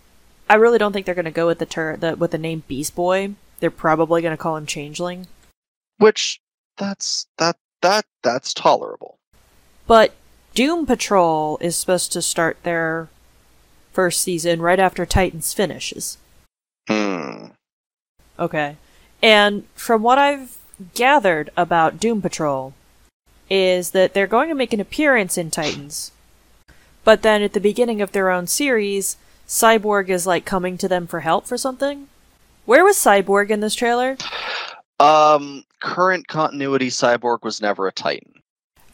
I really don't think they're gonna go with the ter- the with the name Beast Boy. They're probably gonna call him Changeling. Which that's that that that's tolerable. But Doom Patrol is supposed to start their first season right after Titans finishes. Hmm. Okay. And from what I've gathered about Doom Patrol, is that they're going to make an appearance in Titans. But then at the beginning of their own series, Cyborg is like coming to them for help for something. Where was Cyborg in this trailer? Um, current continuity Cyborg was never a Titan.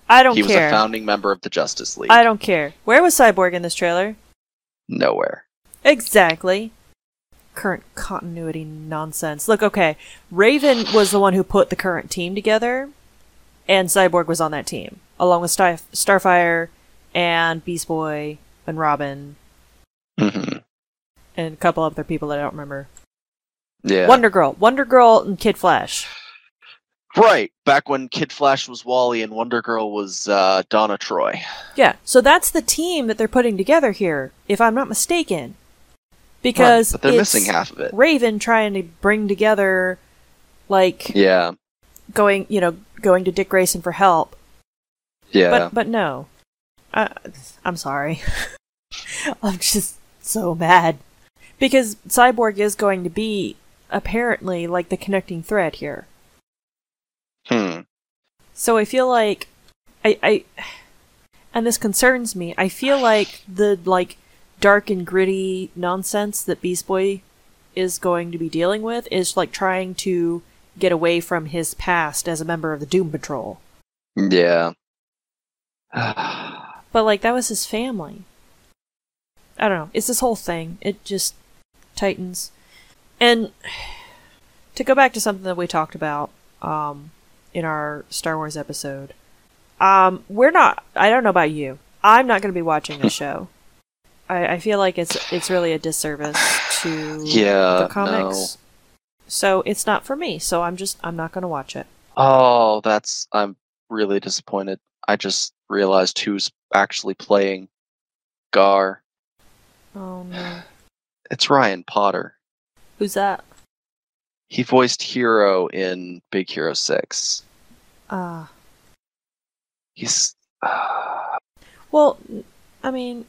I don't care. he was a founding member of the Justice League. I don't care. Where was Cyborg in this trailer? Nowhere. Exactly. Current continuity nonsense. Look, okay, Raven was the one who put the current team together, and Cyborg was on that team, along with Star- Starfire and Beast Boy and Robin hmm and a couple other people that I don't remember. Yeah. Wonder Girl, Wonder Girl, and Kid Flash. Right. Back when Kid Flash was Wally and Wonder Girl was uh, Donna Troy. Yeah, so that's the team that they're putting together here, if I'm not mistaken. Because Right, they're it's missing half of it. Raven trying to bring together, like, Yeah. going, you know, going to Dick Grayson for help. Yeah. But but no, uh, I'm sorry. <laughs> I'm just so mad because Cyborg is going to be apparently like the connecting thread here. hmm. So I feel like I I and this concerns me. I feel like the like dark and gritty nonsense that Beast Boy is going to be dealing with is like trying to get away from his past as a member of the Doom Patrol. Yeah. <sighs> But like that was his family. I don't know. It's this whole thing. It just tightens. And <sighs> to go back to something that we talked about um in our Star Wars episode. Um we're not I don't know about you. I'm not going to be watching this <laughs> show. I, I feel like it's it's really a disservice to Yeah, the comics. So it's not for me. So I'm just I'm not going to watch it. oh, that's. I'm really disappointed. I just realized who's actually playing Gar. Oh no. It's Ryan Potter. Who's that? He voiced Hero in Big Hero 6. Ah. He's. Well, I mean,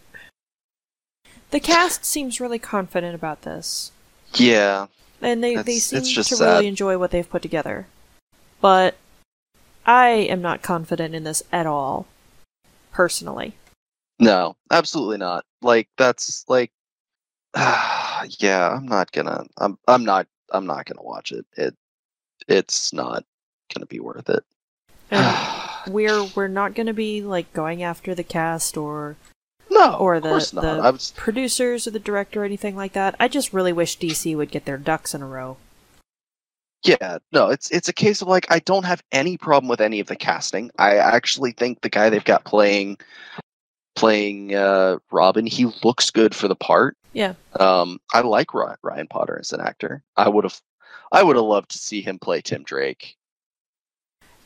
the cast seems really confident about this, yeah. and they, they seem to sad. really enjoy what they've put together. But I am not confident in this at all, personally. No, absolutely not. Like that's like <sighs> yeah, I'm not gonna I'm I'm not I'm not gonna watch it. It it's not gonna be worth it. <sighs> We're we're not to be like going after the cast or or the the was producers or the director or anything like that. I just really wish DC would get their ducks in a row. yeah, no, it's it's a case of like I don't have any problem with any of the casting. I actually think the guy they've got playing playing uh Robin, he looks good for the part. Yeah. Um I like Ryan, Ryan Potter as an actor. I would have I would have loved to see him play Tim Drake.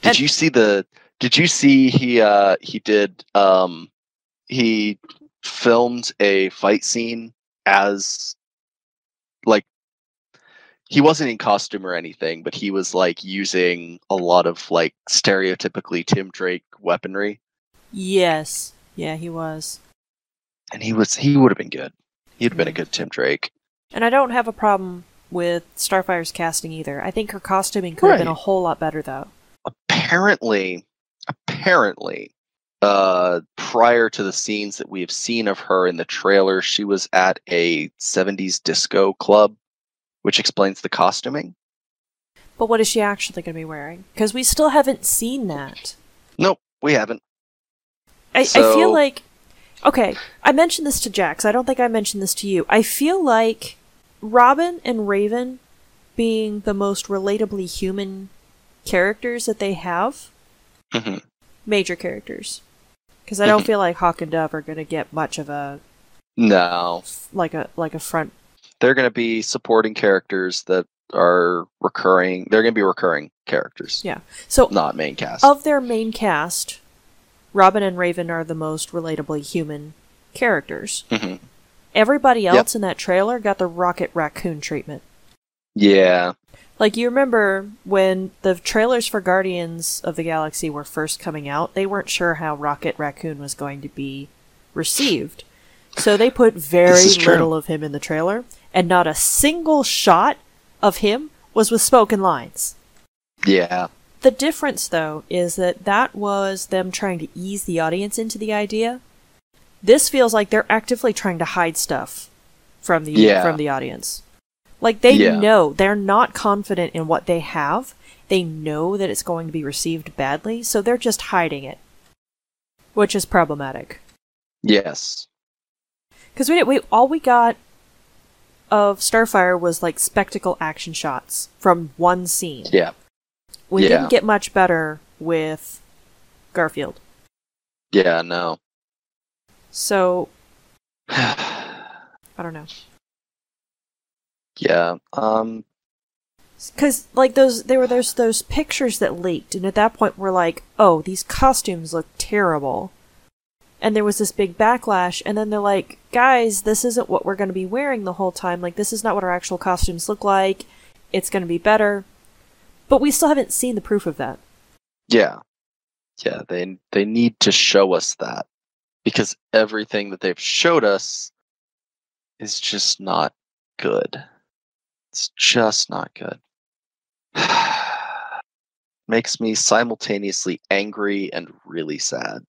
Did And- you see the did you see he uh he did um he filmed a fight scene as like he wasn't in costume or anything, but he was like using a lot of like stereotypically Tim Drake weaponry. Yes. Yeah, he was. And he was he would have been good. He'd have been a good Tim Drake. And I don't have a problem with Starfire's casting either. I think her costuming could have been a whole lot better though. apparently apparently uh prior to the scenes that we have seen of her in the trailer she was at a 70s disco club which explains the costuming But what is she actually going to be wearing? Because we still haven't seen that. nope we haven't I, I feel like. Okay, I mentioned this to Jax. I don't think I mentioned this to you. I feel like Robin and Raven being the most relatably human characters that they have, Mhm. major characters. Because I don't <clears throat> feel like Hawk and Dove are going to get much of a no like a like a front. they're going to be supporting characters that are recurring. They're going to be recurring characters, Yeah. So not main cast. of their main cast, Robin and Raven are the most relatably human characters. Mhm. Everybody Yep. else in that trailer got the Rocket Raccoon treatment. Yeah, Like you remember when the trailers for Guardians of the Galaxy were first coming out, they weren't sure how Rocket Raccoon was going to be received. So they put very little of him in the trailer, and not a single shot of him was with spoken lines. yeah, The difference, though, is that that was them trying to ease the audience into the idea. This feels like they're actively trying to hide stuff from the Yeah. from the audience. Like they Yeah. know they're not confident in what they have. They know that it's going to be received badly, so they're just hiding it, which is problematic. yes, Because we, we all we got of Starfire was like spectacle action shots from one scene. yeah, We Yeah. didn't get much better with Garfield. yeah. No. So. <sighs> I don't know. Um. Because like those, there were those those pictures that leaked, and at that point we're like, oh, these costumes look terrible. And there was this big backlash, and then they're like, guys, this isn't what we're going to be wearing the whole time. Like, this is not what our actual costumes look like. It's going to be better. But we still haven't seen the proof of that. Yeah. Yeah, they they need to show us that because everything that they've showed us is just not good. It's just not good. <sighs> Makes me simultaneously angry and really sad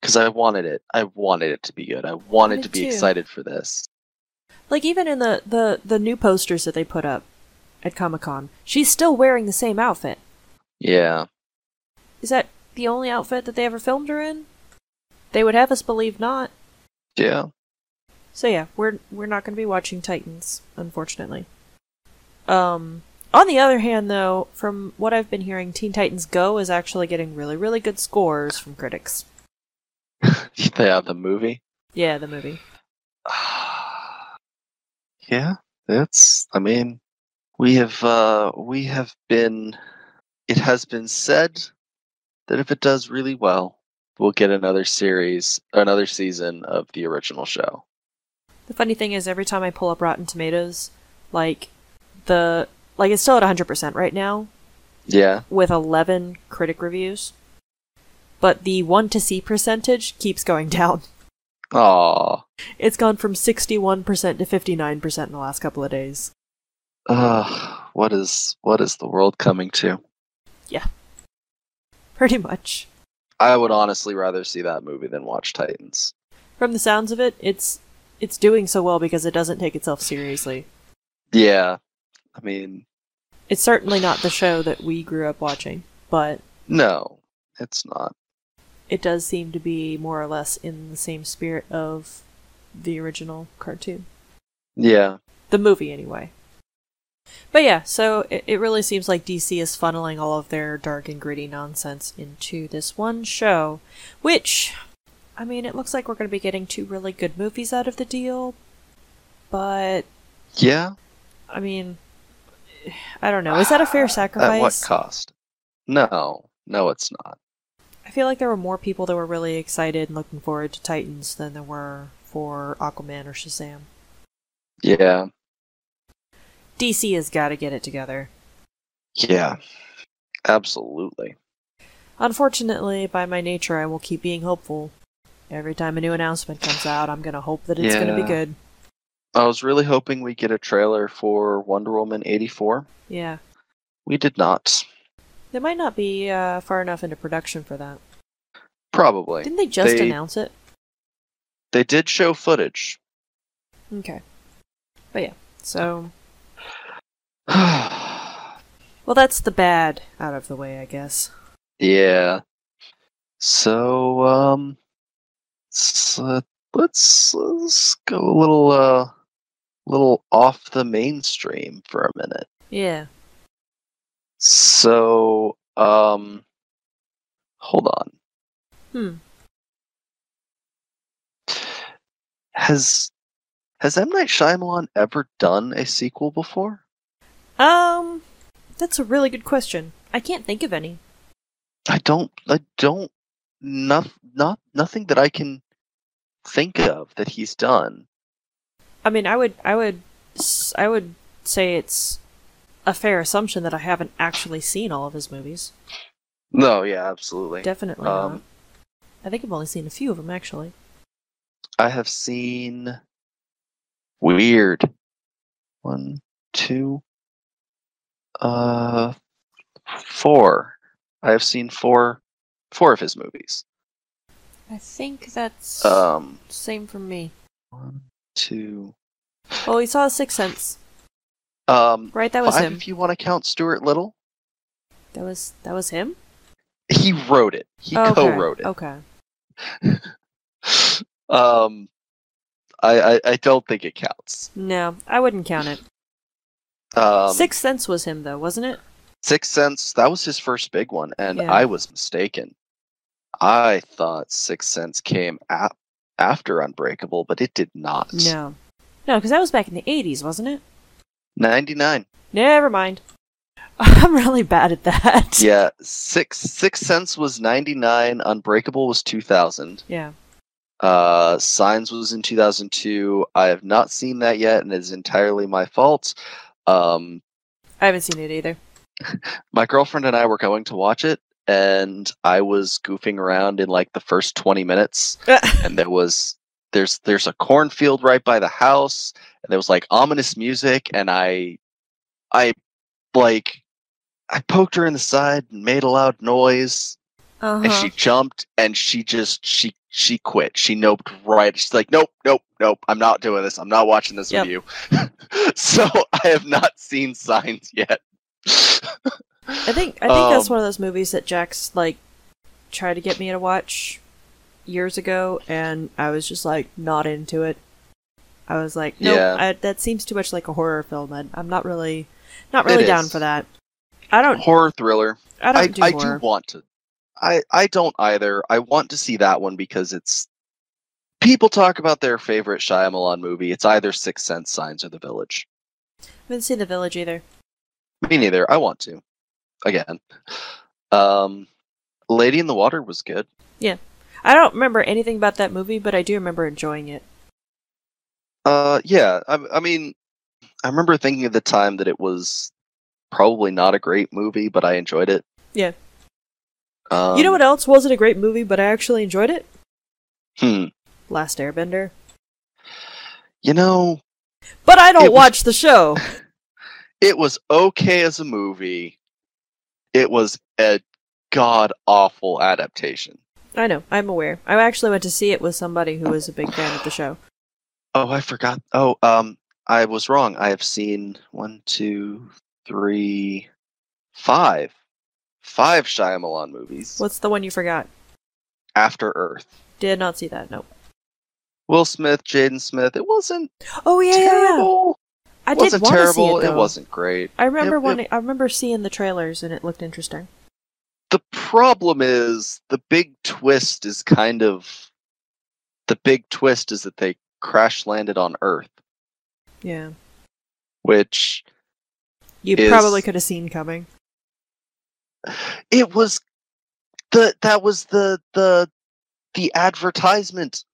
because I wanted it. I wanted it to be good. I wanted to be too. excited for this. Like even in the the the new posters that they put up at Comic Con, she's still wearing the same outfit. Yeah. Is that the only outfit that they ever filmed her in? They would have us believe not. Yeah. So yeah, we're we're not going to be watching Titans, unfortunately. Um, on the other hand, though, from what I've been hearing, Teen Titans Go is actually getting really, really good scores from critics. <laughs> yeah, the movie. Yeah, the movie. <sighs> yeah, it's. I mean, we have uh, we have been. It has been said that if it does really well, we'll get another series, another season of the original show. The funny thing is, every time I pull up Rotten Tomatoes, like the like it's still at 100% right now Yeah, with 11 critic reviews, but the one to see percentage keeps going <laughs> down. Aw. It's gone from 61% to 59% in the last couple of days. Ugh, what is what is the world coming to? Yeah. Pretty much. I would honestly rather see that movie than watch Titans. From the sounds of it, it's it's doing so well because it doesn't take itself seriously. Yeah, I mean, It's certainly not the show that we grew up watching, but no, it's not. it does seem to be more or less in the same spirit of the original cartoon. Yeah, The movie, anyway. But yeah, so it, it really seems like DC is funneling all of their dark and gritty nonsense into this one show, which, I mean, it looks like we're going to be getting two really good movies out of the deal, but, yeah. I mean, <sighs> I don't know. Is that a fair sacrifice? <sighs> At what cost? No, no, it's not. I feel like there were more people that were really excited and looking forward to Titans than there were for Aquaman or Shazam. Yeah, DC has got to get it together. yeah, absolutely. Unfortunately, by my nature, I will keep being hopeful. Every time a new announcement comes out, I'm gonna hope that it's gonna be good. I was really hoping we get a trailer for Wonder Woman 84. Yeah. We did not. They might not be uh, far enough into production for that. Probably. Didn't they just They- announce it? They did show footage. Okay. But yeah, so. <sighs> Well, that's the bad out of the way, I guess. Yeah. So, um, s- uh, let's, let's go a little, uh, little off the mainstream for a minute. Yeah. So, um, hold on. Hmm. Has has M Night Shyamalan ever done a sequel before? Um, that's a really good question. I can't think of any. I don't. I don't. Not. Not. Nothing that I can think of that he's done. I mean, I would, I would, s- I would say it's a fair assumption that I haven't actually seen all of his movies. No. Yeah. Absolutely. Definitely not. Um, I think I've only seen a few of them actually. I have seen. Weird. One, two, uh, four. I have seen four, four of his movies. I think that's Um, same for me. one, two, Well, we saw Sixth Sense, um, right? That was him. if you want to count Stuart Little. That was that was him. He wrote it. He Oh, okay. co-wrote it. Okay. <laughs> um, I, I I don't think it counts. No, I wouldn't count it. Um, Sixth Sense was him though, wasn't it? Sixth Sense. That was his first big one, and Yeah. I was mistaken. I thought Sixth Sense came a- after Unbreakable, but it did not. No. No, because that was back in the eighties, wasn't it? ninety nine. Never mind. <laughs> I'm really bad at that. <laughs> Yeah, Six Sixth Sense was ninety nine. Unbreakable was two thousand. Yeah. Uh, Signs was in 2002. I have not seen that yet, and it is entirely my fault. Um, I haven't seen it either. <laughs> my girlfriend and I were going to watch it, and I was goofing around in like the first 20 minutes, <laughs> and there was there's there's a cornfield right by the house, and there was like ominous music, and I I like I poked her in the side and made a loud noise, and Uh-huh. she jumped and she just she she quit. She noped right. She's like, nope, nope, nope. I'm not doing this. I'm not watching this Yep. with you. <laughs> so I have not seen Signs yet. <laughs> I think I think that's Um, one of those movies that Jax like tried to get me to watch years ago, and I was just like not into it. I was like, no, Yeah. That seems too much like a horror film. I, I'm not really, not really down for that. I don't, Horror thriller. I don't I, do I do want to. I I don't either. I want to see that one because it's people talk about their favorite Shyamalan movie. It's either Sixth Sense, Signs, or The Village. I haven't seen The Village either. Me neither. I want to. Again. Um, Lady in the Water was good. Yeah. I don't remember anything about that movie, but I do remember enjoying it. Uh, yeah. I, I mean, I remember thinking at the time that it was probably not a great movie, but I enjoyed it. Yeah. Um, you know what else wasn't a great movie, but I actually enjoyed it? Hmm. Last Airbender. You know, But I don't It was- watch the show. <laughs> it was okay as a movie. It was a god awful adaptation. I know, I'm aware. I actually went to see it with somebody who was a big fan of the show. Oh, I forgot. Oh, um, I was wrong. I have seen one, two, three, five, five Shyamalan movies. What's the one you forgot? After Earth. Did not see that. Nope. Will Smith, Jaden Smith. It wasn't Oh yeah, terrible. I It did want to see terrible. it though. wasn't great. I remember It- it- I remember seeing the trailers and it looked interesting. the problem is the big twist is kind of the big twist is that they crash landed on Earth, Yeah. which You Is- probably could have seen coming. it was the that was the the the advertisement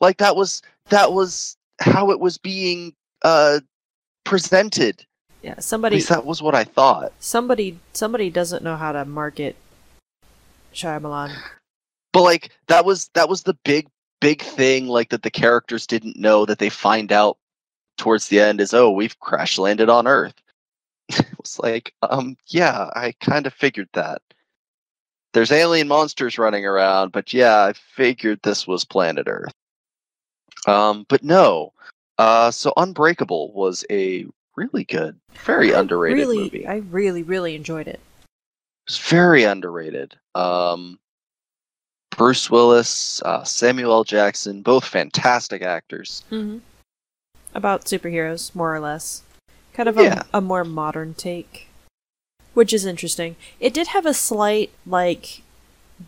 like that was that was how it was being uh presented. Yeah. at Somebody least that was what i thought. somebody somebody doesn't know how to market Shyamalan. but like that was that was the big big thing like that the characters didn't know that they find out towards the end is oh we've crash landed on earth. <laughs> It was like um yeah i kind of figured that. There's alien monsters running around but yeah i figured this was planet earth. Um but no uh so unbreakable was a really good very I underrated really, movie I really, really enjoyed it. It's very underrated. Um, Bruce Willis, uh, Samuel L. Jackson, both fantastic actors. hmm About superheroes, more or less. Kind of Yeah. a, a more modern take, which is interesting. It did have a slight like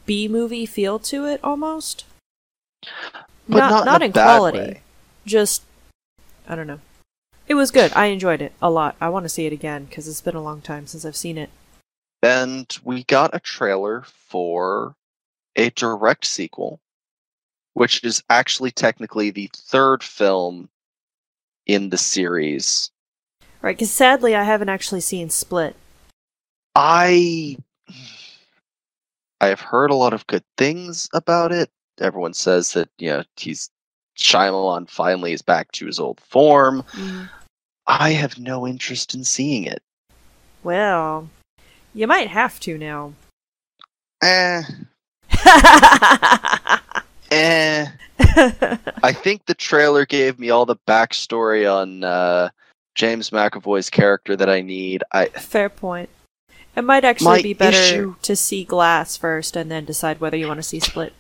B movie feel to it, almost. But not, in, a in bad quality, way. just I don't know. It was good. I enjoyed it a lot. I want to see it again because it's been a long time since I've seen it. And we got a trailer for a direct sequel, which is actually technically the third film in the series. Right, because sadly, I haven't actually seen Split. I I have heard a lot of good things about it. Everyone says that you know he's Shyamalan finally is back to his old form. I have no interest in seeing it. Well, you might have to now. Eh, <laughs> eh. <laughs> I think the trailer gave me all the backstory on uh, James McAvoy's character that I need. I Fair point. It might actually My be better issue- to see Glass first and then decide whether you want to see Split.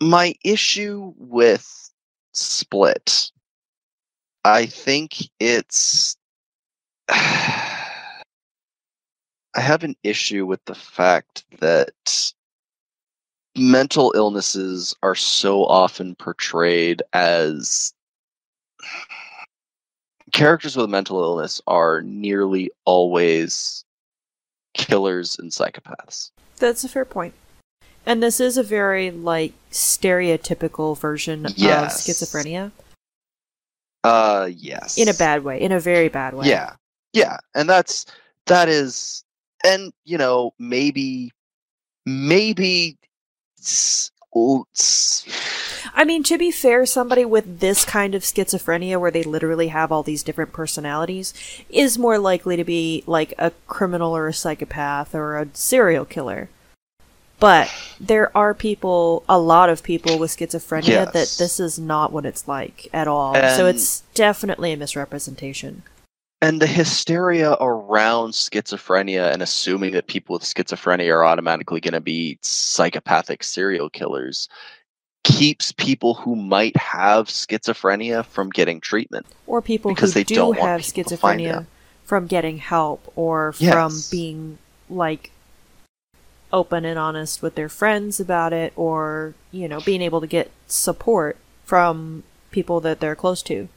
My issue with Split, I think it's. <sighs> I have an issue with the fact that mental illnesses are so often portrayed as characters with mental illness are nearly always killers and psychopaths. That's a fair point. And this is a very like stereotypical version Yes. of schizophrenia Uh yes. in a bad way, in a very bad way. Yeah. Yeah. And that's that is and you know, maybe maybe I mean, to be fair, somebody with this kind of schizophrenia, where they literally have all these different personalities, is more likely to be like a criminal or a psychopath or a serial killer. But there are people, a lot of people with schizophrenia, that this is not what it's like at all. so it's definitely a misrepresentation. and the hysteria around schizophrenia and assuming that people with schizophrenia are automatically going to be psychopathic serial killers keeps people who might have schizophrenia from getting treatment. Or people Because who they do don't have people to find schizophrenia from getting help or from being like open and honest with their friends about it or you know being able to get support from people that they're close to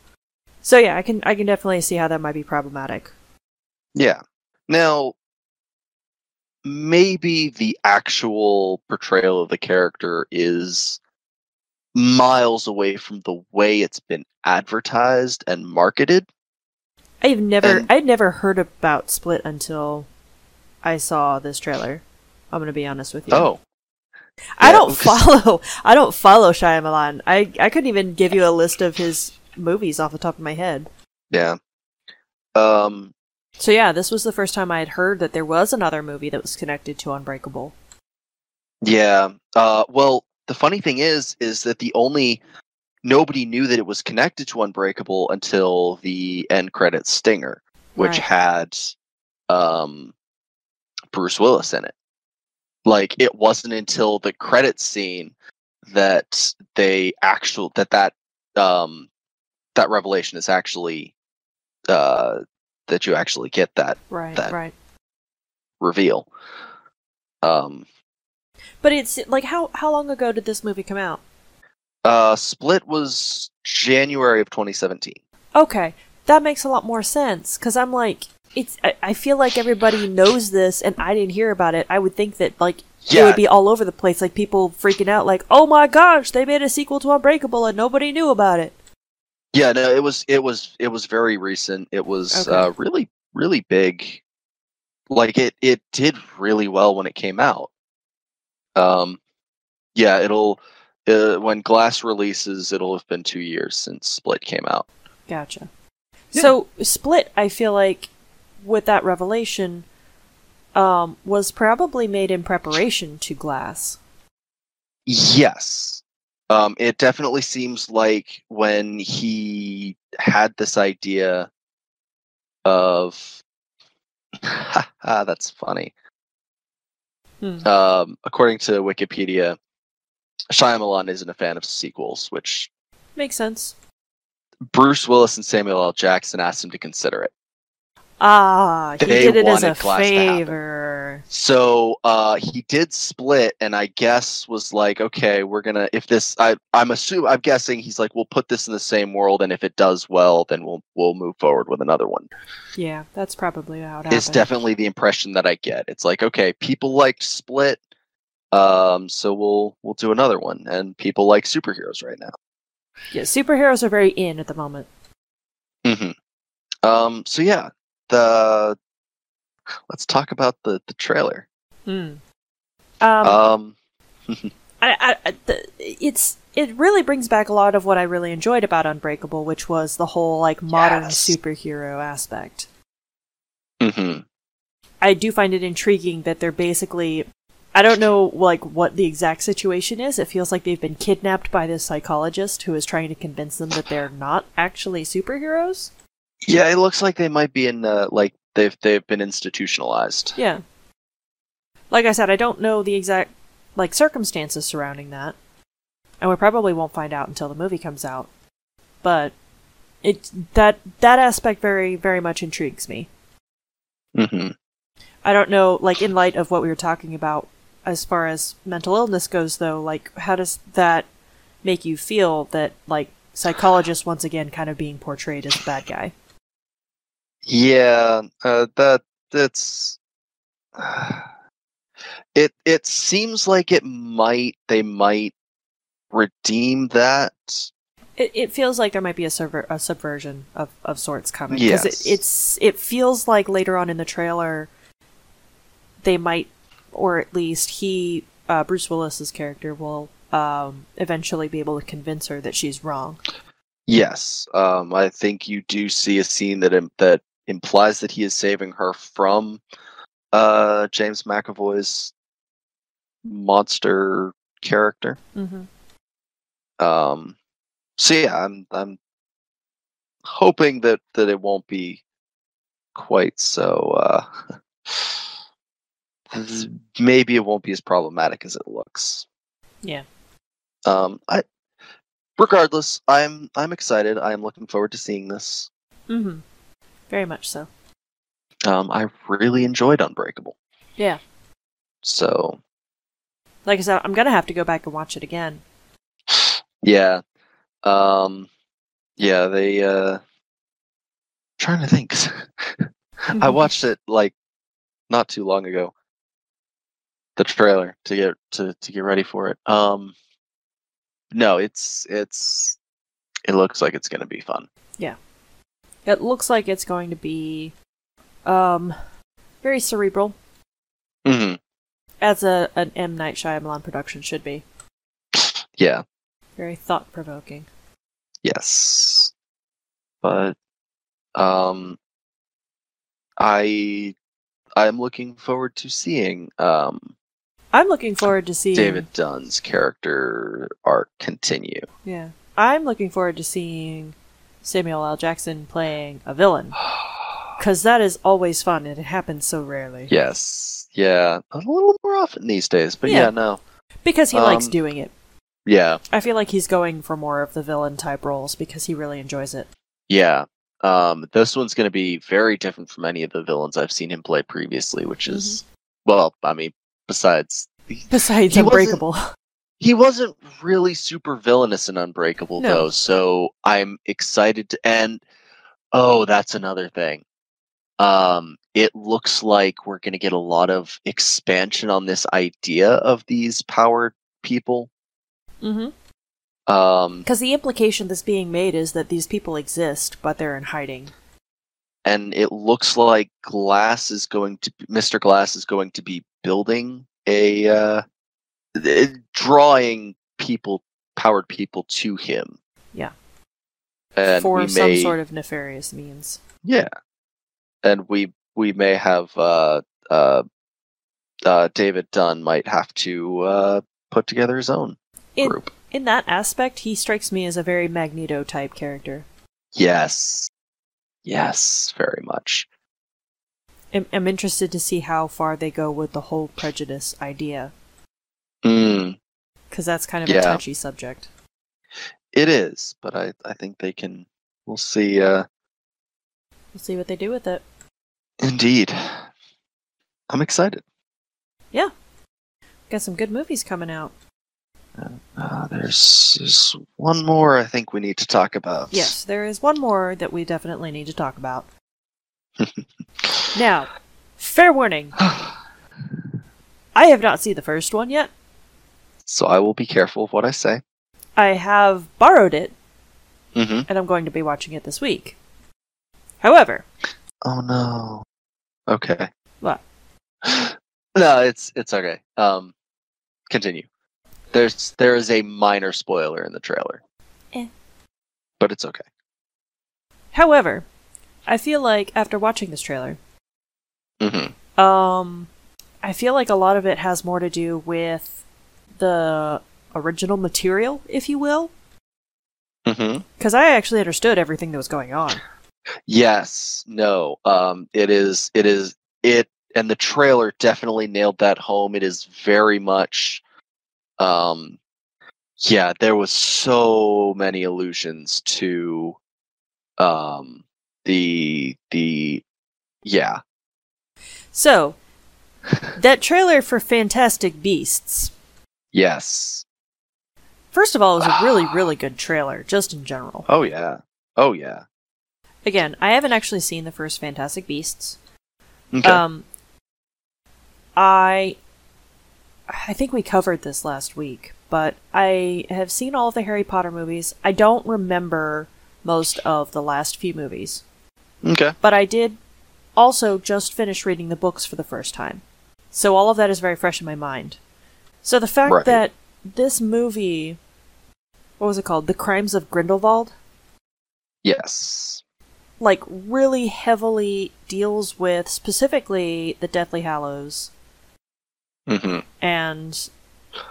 so yeah i can i can definitely see how that might be problematic Yeah. Now, maybe the actual portrayal of the character is miles away from the way it's been advertised and marketed. i've never And- i'd never heard about split until i saw this trailer i'm gonna be honest with you Oh, i yeah, don't follow <laughs> i don't follow Shyamalan. i i couldn't even give you a list of his movies off the top of my head yeah. Um, So yeah, this was the first time I had heard that there was another movie that was connected to Unbreakable. yeah. Uh, well, the funny thing is, is that the only nobody knew that it was connected to Unbreakable until the end credits stinger, which Right. had um, Bruce Willis in it. Like it wasn't until the credit scene that they actual that that um that revelation is actually uh that you actually get that Right, That- right. reveal. Um But it's like how how long ago did this movie come out? uh Split was January of 2017. Okay, that makes a lot more sense because I'm like, it's. I, I feel like everybody knows this, and I didn't hear about it. I would think that like it would be all over the place, like people freaking out, like, oh my gosh, they made a sequel to Unbreakable and nobody knew about it. Yeah, no, it was it was it was very recent. It was Okay. uh really really big. Like it it did really well when it came out. Um yeah, it'll uh, when Glass releases, it'll have been 2 years since Split came out. Gotcha. So Split, I feel like, with that revelation, um, was probably made in preparation to Glass. Yes. Um, it definitely seems like when he had this idea of <laughs> that's funny. Hmm. Um, according to Wikipedia, Shyamalan isn't a fan of sequels, which Makes sense. Bruce Willis and Samuel L. Jackson asked him to consider it. Ah, he They did it as a wanted Glass to happen. favor. So uh, he did split, and I guess was like, okay, we're gonna if this. I I'm assuming I'm guessing he's like, we'll put this in the same world, and if it does well, then we'll we'll move forward with another one. yeah, that's probably how it happened. It's definitely the impression that I get. It's like, okay, people like Split, um, so we'll we'll do another one, and people like superheroes right now. yeah, superheroes are very in at the moment. hmm Um, so yeah, the let's talk about the the trailer. Hmm. Um, Um, <laughs> I, I, the, it's it really brings back a lot of what I really enjoyed about Unbreakable, which was the whole like modern Yes. superhero aspect. mhm. I do find it intriguing that they're basically I don't know like what the exact situation is. It feels like they've been kidnapped by this psychologist who is trying to convince them that they're not actually superheroes. Yeah, it looks like they might be in uh, like they've they've been institutionalized. Yeah. Like I said, I don't know the exact like circumstances surrounding that. And we probably won't find out until the movie comes out. But it that that aspect very very much intrigues me. hmm I don't know like in light of what we were talking about as far as mental illness goes though, like how does that make you feel that like psychologist once again kind of being portrayed as a bad guy? Yeah, uh, that that's. <sighs> It it seems like it might they might redeem that. It, it feels like there might be a, subver- a subversion of, of sorts coming it, Yes. it's it feels like later on in the trailer they might or at least he uh, Bruce Willis's character will um, eventually be able to convince her that she's wrong. Yes, um, I think you do see a scene that that implies that he is saving her from uh, James McAvoy's monster character. Mm-hmm. Um, so yeah, I'm I'm hoping that that it won't be quite so. Uh, <sighs> maybe it won't be as problematic as it looks. Yeah. Um, I. Regardless, I'm I'm excited. I'm looking forward to seeing this. Mm-hmm. Very much so. Um, I really enjoyed Unbreakable. Yeah. So Like I said, I'm gonna have to go back and watch it again. yeah, um, yeah. They uh, trying to think. <laughs> I <laughs> watched it like not too long ago. The trailer to get to to get ready for it. Um, no, it's it's it looks like it's gonna be fun. It looks like it's going to be um very cerebral, hmm as a an M Night Shyamalan production should be. Yeah. Very thought provoking. Yes. But um I I'm looking forward to seeing um I'm looking forward to seeing David Dunn's character arc continue. Yeah. I'm looking forward to seeing Samuel L. Jackson playing a villain. <sighs> Because that is always fun and it happens so rarely. yes. Yeah. A little more often these days, but Yeah. yeah, no. Because he likes Um, doing it. Yeah. I feel like he's going for more of the villain type roles because he really enjoys it. Yeah. Um this one's going to be very different from any of the villains I've seen him play previously, which is well, I mean, besides Besides Unbreakable. <laughs> He wasn't really super villainous and unbreakable No. though, so I'm excited to and oh, that's another thing. Um it looks like we're going to get a lot of expansion on this idea of these powered people. mm-hmm. Um Because the implication that's being made is that these people exist, but they're in hiding. and it looks like Glass is going to Mr. Glass is going to be building a uh drawing people powered people to him. Yeah. And for some may sort of nefarious means. Yeah, and we we may have uh, uh, uh, David Dunn might have to uh, put together his own In, group. in that aspect, he strikes me as a very Magneto type character. Yes, yes, very much. I'm, I'm interested to see how far they go with the whole prejudice idea, Mm, because that's kind of a touchy subject. it is, but I I think they can. We'll see. Uh, We'll see what they do with it. indeed, I'm excited. yeah, got some good movies coming out. Uh, there's there's one more I think we need to talk about. Yes, there is one more that we definitely need to talk about. <laughs> now, fair warning. <sighs> I have not seen the first one yet. So I will be careful of what I say. I have borrowed it, Mm-hmm. and I'm going to be watching it this week. However, Oh no. Okay. What? <gasps> no, it's it's okay. Um, continue. There's there is a minor spoiler in the trailer. Eh. But it's okay. however, I feel like after watching this trailer, Mm-hmm. um, I feel like a lot of it has more to do with the original material, if you will, Mm-hmm. because I actually understood everything that was going on. Yes. No. Um. It is. It is. It and the trailer definitely nailed that home. It is very much. Um. Yeah, there was so many allusions to, um, the the, yeah. So, that trailer for Fantastic Beasts. Yes. First of all, it was a really, <sighs> really good trailer, just in general. Oh yeah. Oh yeah. Again, I haven't actually seen the first Fantastic Beasts. Okay. Um, I, I think we covered this last week, but I have seen all of the Harry Potter movies. I don't remember most of the last few movies, okay. but I did also just finish reading the books for the first time. So all of that is very fresh in my mind. So the fact Right. that this movie, what was it called? The Crimes of Grindelwald? Yes. like really heavily deals with specifically the Deathly Hallows Mm-hmm. and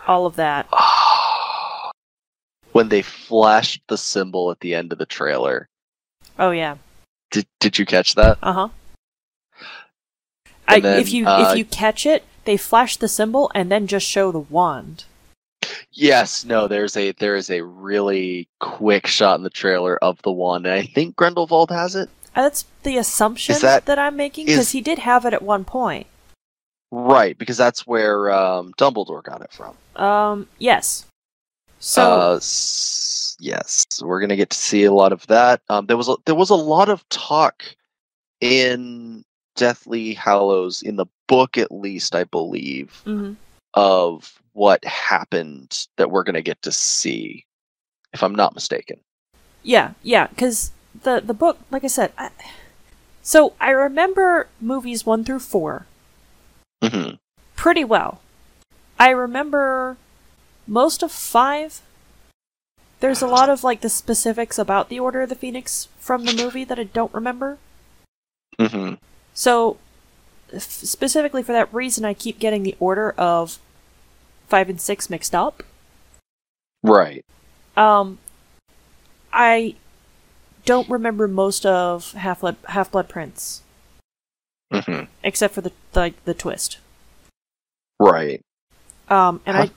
all of that. <sighs> when they flashed the symbol at the end of the trailer, Oh yeah. did did you catch that? Uh huh. I, then, if you uh, if you catch it, they flash the symbol and then just show the wand. Yes, no, there's a there is a really quick shot in the trailer of the one, and I think Grindelwald has it. Uh, That's the assumption that- that I'm making because he did have it at one point. Right, because that's where um, Dumbledore got it from. Um, yes. So uh, s- yes, we're gonna get to see a lot of that. Um, there was a, there was a lot of talk in Deathly Hallows in the book, at least I believe, mhm. of what happened that we're gonna get to see, if I'm not mistaken. yeah, yeah, because the the book, like I said, I, so I remember movies one through four. hmm pretty well. I remember most of five. There's a lot of like the specifics about the Order of the Phoenix from the movie that I don't remember. hmm So, f- specifically for that reason, I keep getting the order of five and six mixed up. Right. Um, I don't remember most of Half Blood Half Blood Prince, hmm except for the like the twist. Right. Um, and I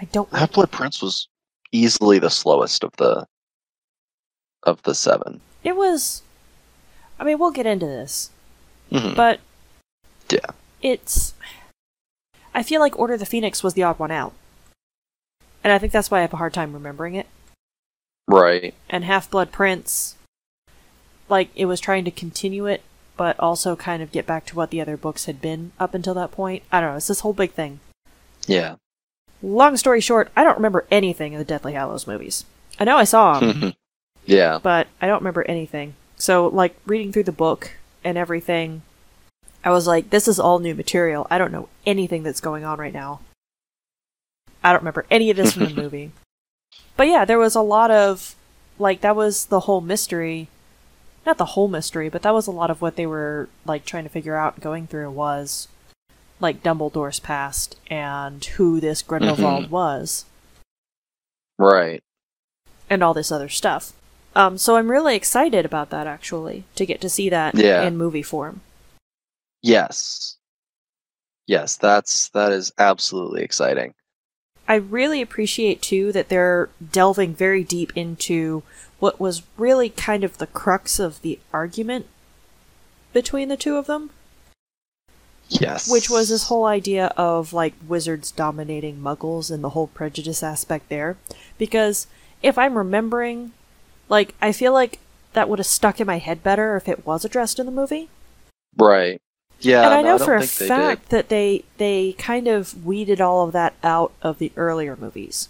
I don't Half Blood Prince was easily the slowest of the of the seven. it was I mean, we'll get into this, Mhm. but Yeah. it's I feel like Order of the Phoenix was the odd one out. And I think that's why I have a hard time remembering it. Right. And Half Blood Prince like it was trying to continue it but also kind of get back to what the other books had been up until that point. I don't know, it's this whole big thing. Yeah. Long story short, I don't remember anything in the Deathly Hallows movies. I know I saw them, yeah. but I don't remember anything. So, like, reading through the book and everything, I was like, this is all new material. I don't know anything that's going on right now. I don't remember any of this from the <laughs> movie. But yeah, there was a lot of, like, that was the whole mystery. Not the whole mystery, but that was a lot of what they were, like, trying to figure out going through was, like, Dumbledore's past and who this Grindelwald mm-hmm. was Right. and all this other stuff. Um, so I'm really excited about that actually to get to see that Yeah. in movie form. Yes. Yes, that's that is absolutely exciting. I really appreciate too that they're delving very deep into what was really kind of the crux of the argument between the two of them. Yes. which was this whole idea of like wizards dominating muggles and the whole prejudice aspect there because if i'm remembering like i feel like that would have stuck in my head better if it was addressed in the movie right. Yeah, and i no, know don't for a think they fact that they they kind of weeded all of that out of the earlier movies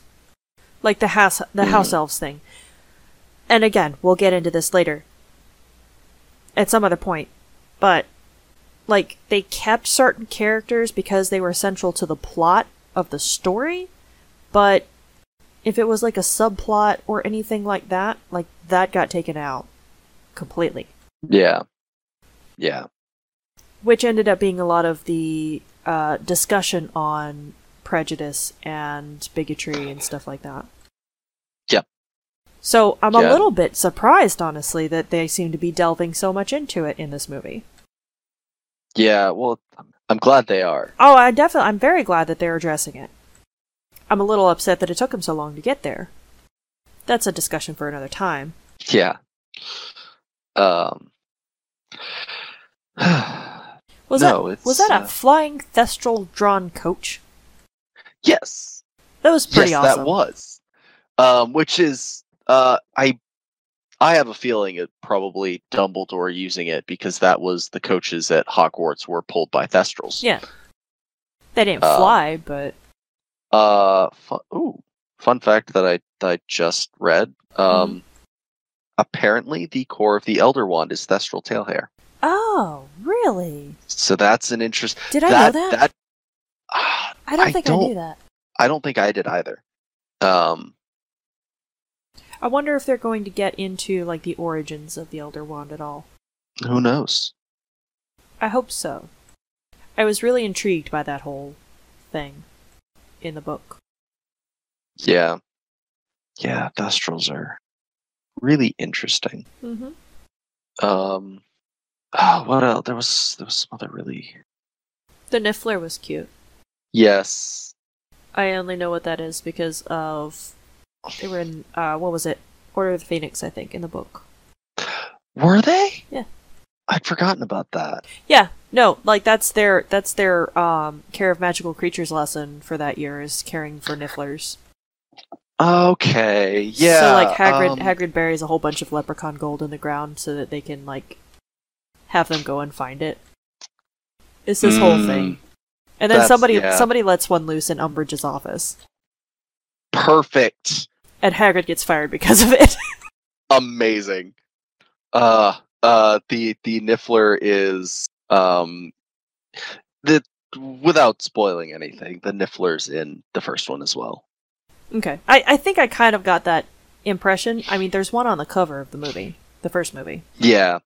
like the house the house Hmm. elves thing and again we'll get into this later at some other point but like they kept certain characters because they were central to the plot of the story but if it was like a subplot or anything like that like that got taken out completely. Yeah. Yeah. which ended up being a lot of the uh, discussion on prejudice and bigotry and stuff like that. Yeah. So I'm Yeah. a little bit surprised, honestly, that they seem to be delving so much into it in this movie. Yeah. Well, I'm glad they are. Oh, I definitely, I'm very glad that they're addressing it. I'm a little upset that it took him so long to get there. That's a discussion for another time. Yeah. Um. <sighs> Was No, that was that a uh, flying thestral drawn coach? yes. That was pretty yes, awesome. that was. Um, which is, uh, I, I have a feeling it probably Dumbledore using it because that was the coaches at Hogwarts were pulled by Thestrals. Yeah. They didn't Um, fly, but Uh, fu- ooh, fun fact that I that I just read. Um, Mm-hmm. apparently the core of the Elder Wand is Thestral tail hair. oh, really? So that's an interest. Did I that, know that? That Ah, I <sighs> don't I think I don't- knew that. I don't think I did either. Um, I wonder if they're going to get into like the origins of the Elder Wand at all. who knows? I hope so. I was really intrigued by that whole thing in the book. Yeah, yeah, Thestrals are really interesting. Mm-hmm. Um, oh, what else? There was there was some other really The Niffler was cute. yes. I only know what that is because of they were in uh what was it? Order of the Phoenix, I think, in the book. Were they? Yeah. I'd forgotten about that. Yeah, no, like that's their that's their um care of magical creatures lesson for that year is caring for Nifflers. Okay, yeah. So like Hagrid um, Hagrid buries a whole bunch of leprechaun gold in the ground so that they can like have them go and find it. It's this whole Mm, thing. And then somebody yeah. somebody lets one loose in Umbridge's office. perfect. And Hagrid gets fired because of it. <laughs> amazing. Uh uh the the Niffler is um the without spoiling anything, the Niffler's in the first one as well. okay. I, I think I kind of got that impression. I mean there's one on the cover of the movie. The first movie. Yeah.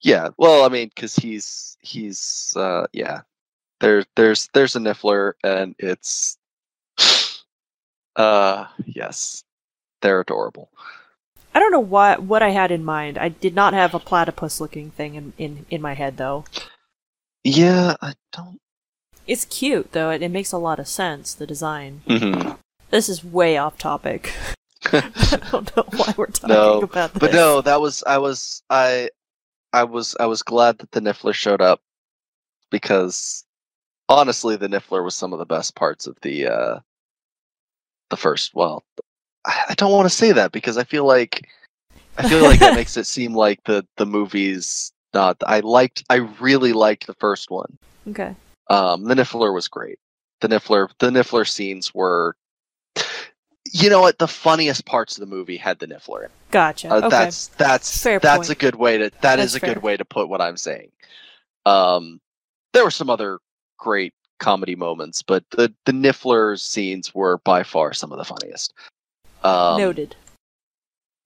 Yeah. Well, I mean cuz he's he's uh yeah. There there's there's a Niffler and it's <sighs> uh yes. They're adorable. I don't know what what I had in mind. I did not have a platypus looking thing in, in, in my head though. Yeah, I don't It's cute though, it, it makes a lot of sense, the design. Mhm. This is way off topic. <laughs> I <laughs> don't know why we're talking No, about this. But no, that was I was I I was I was glad that the Niffler showed up because honestly the Niffler was some of the best parts of the uh the first well I, don't want to say that because I feel like I feel like that makes <laughs> it seem like the the movie's not I liked I really liked the first one. Okay. Um the Niffler was great. The Niffler the Niffler scenes were you know what the funniest parts of the movie had the Niffler in. Gotcha. Uh, okay. That's that's Fair that's point. a good way to that is That's a fair. good way to put what I'm saying. Um, there were some other great comedy moments, but the the Niffler scenes were by far some of the funniest. Um, Noted.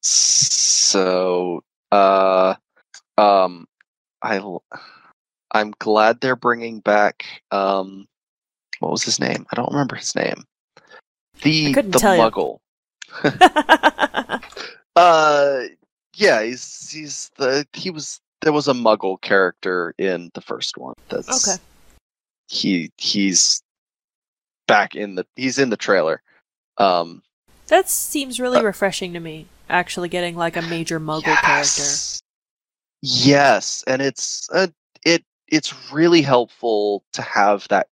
So, uh, um, I, I'm glad they're bringing back um, what was his name? I don't remember his name. The the. Muggle. <laughs> <laughs> Uh, yeah, he's he's the he was there was a Muggle character in the first one. That's Okay. He he's back in the he's in the trailer. Um, that seems really Uh, refreshing to me. Actually, getting like a major Muggle character. yes, yes, and it's uh, it it's really helpful to have that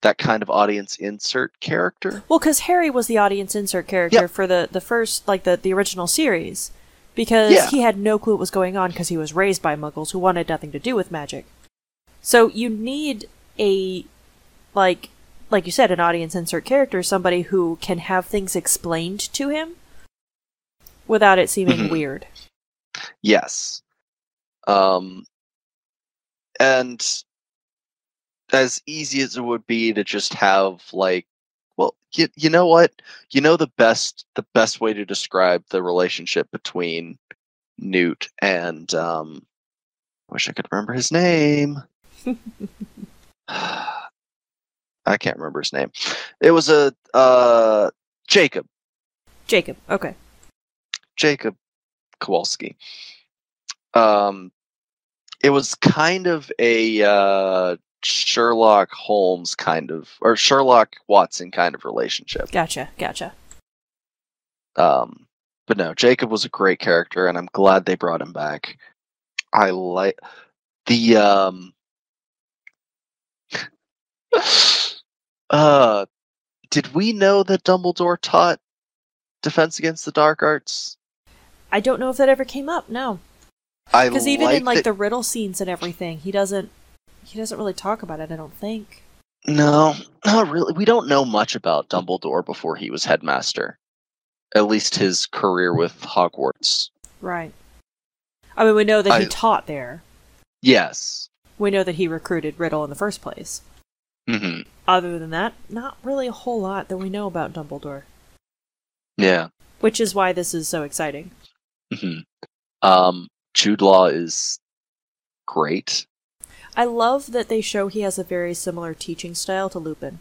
that kind of audience insert character. Well, because Harry was the audience insert character for the the first like the the original series, because Yeah. he had no clue what was going on because he was raised by Muggles who wanted nothing to do with magic. So you need a like like you said an audience insert character, somebody who can have things explained to him without it seeming Mhm. weird. Yes. Um and as easy as it would be to just have like well you, you know what you know the best the best way to describe the relationship between newt and um I wish i could remember his name <laughs> <sighs> <sighs> <sighs> i can't remember his name it was a uh jacob Jacob, okay. Jacob Kowalski. Um, it was kind of a uh, Sherlock Holmes kind of, or Sherlock Watson kind of relationship. Gotcha, gotcha. Um, but no, Jacob was a great character, and I'm glad they brought him back. I like the um. <laughs> uh, did we know that Dumbledore taught Defense Against the Dark Arts? I don't know if that ever came up, no. I Because even in like that- the riddle scenes and everything, he doesn't he doesn't really talk about it, I don't think. No, not really. We don't know much about Dumbledore before he was headmaster. At least his career with Hogwarts. Right. I mean we know that he taught there. Yes. We know that he recruited Riddle in the first place. Mm hmm Other than that, not really a whole lot that we know about Dumbledore. Yeah. Which is why this is so exciting. hmm Um, Jude Law is great. I love that they show he has a very similar teaching style to Lupin.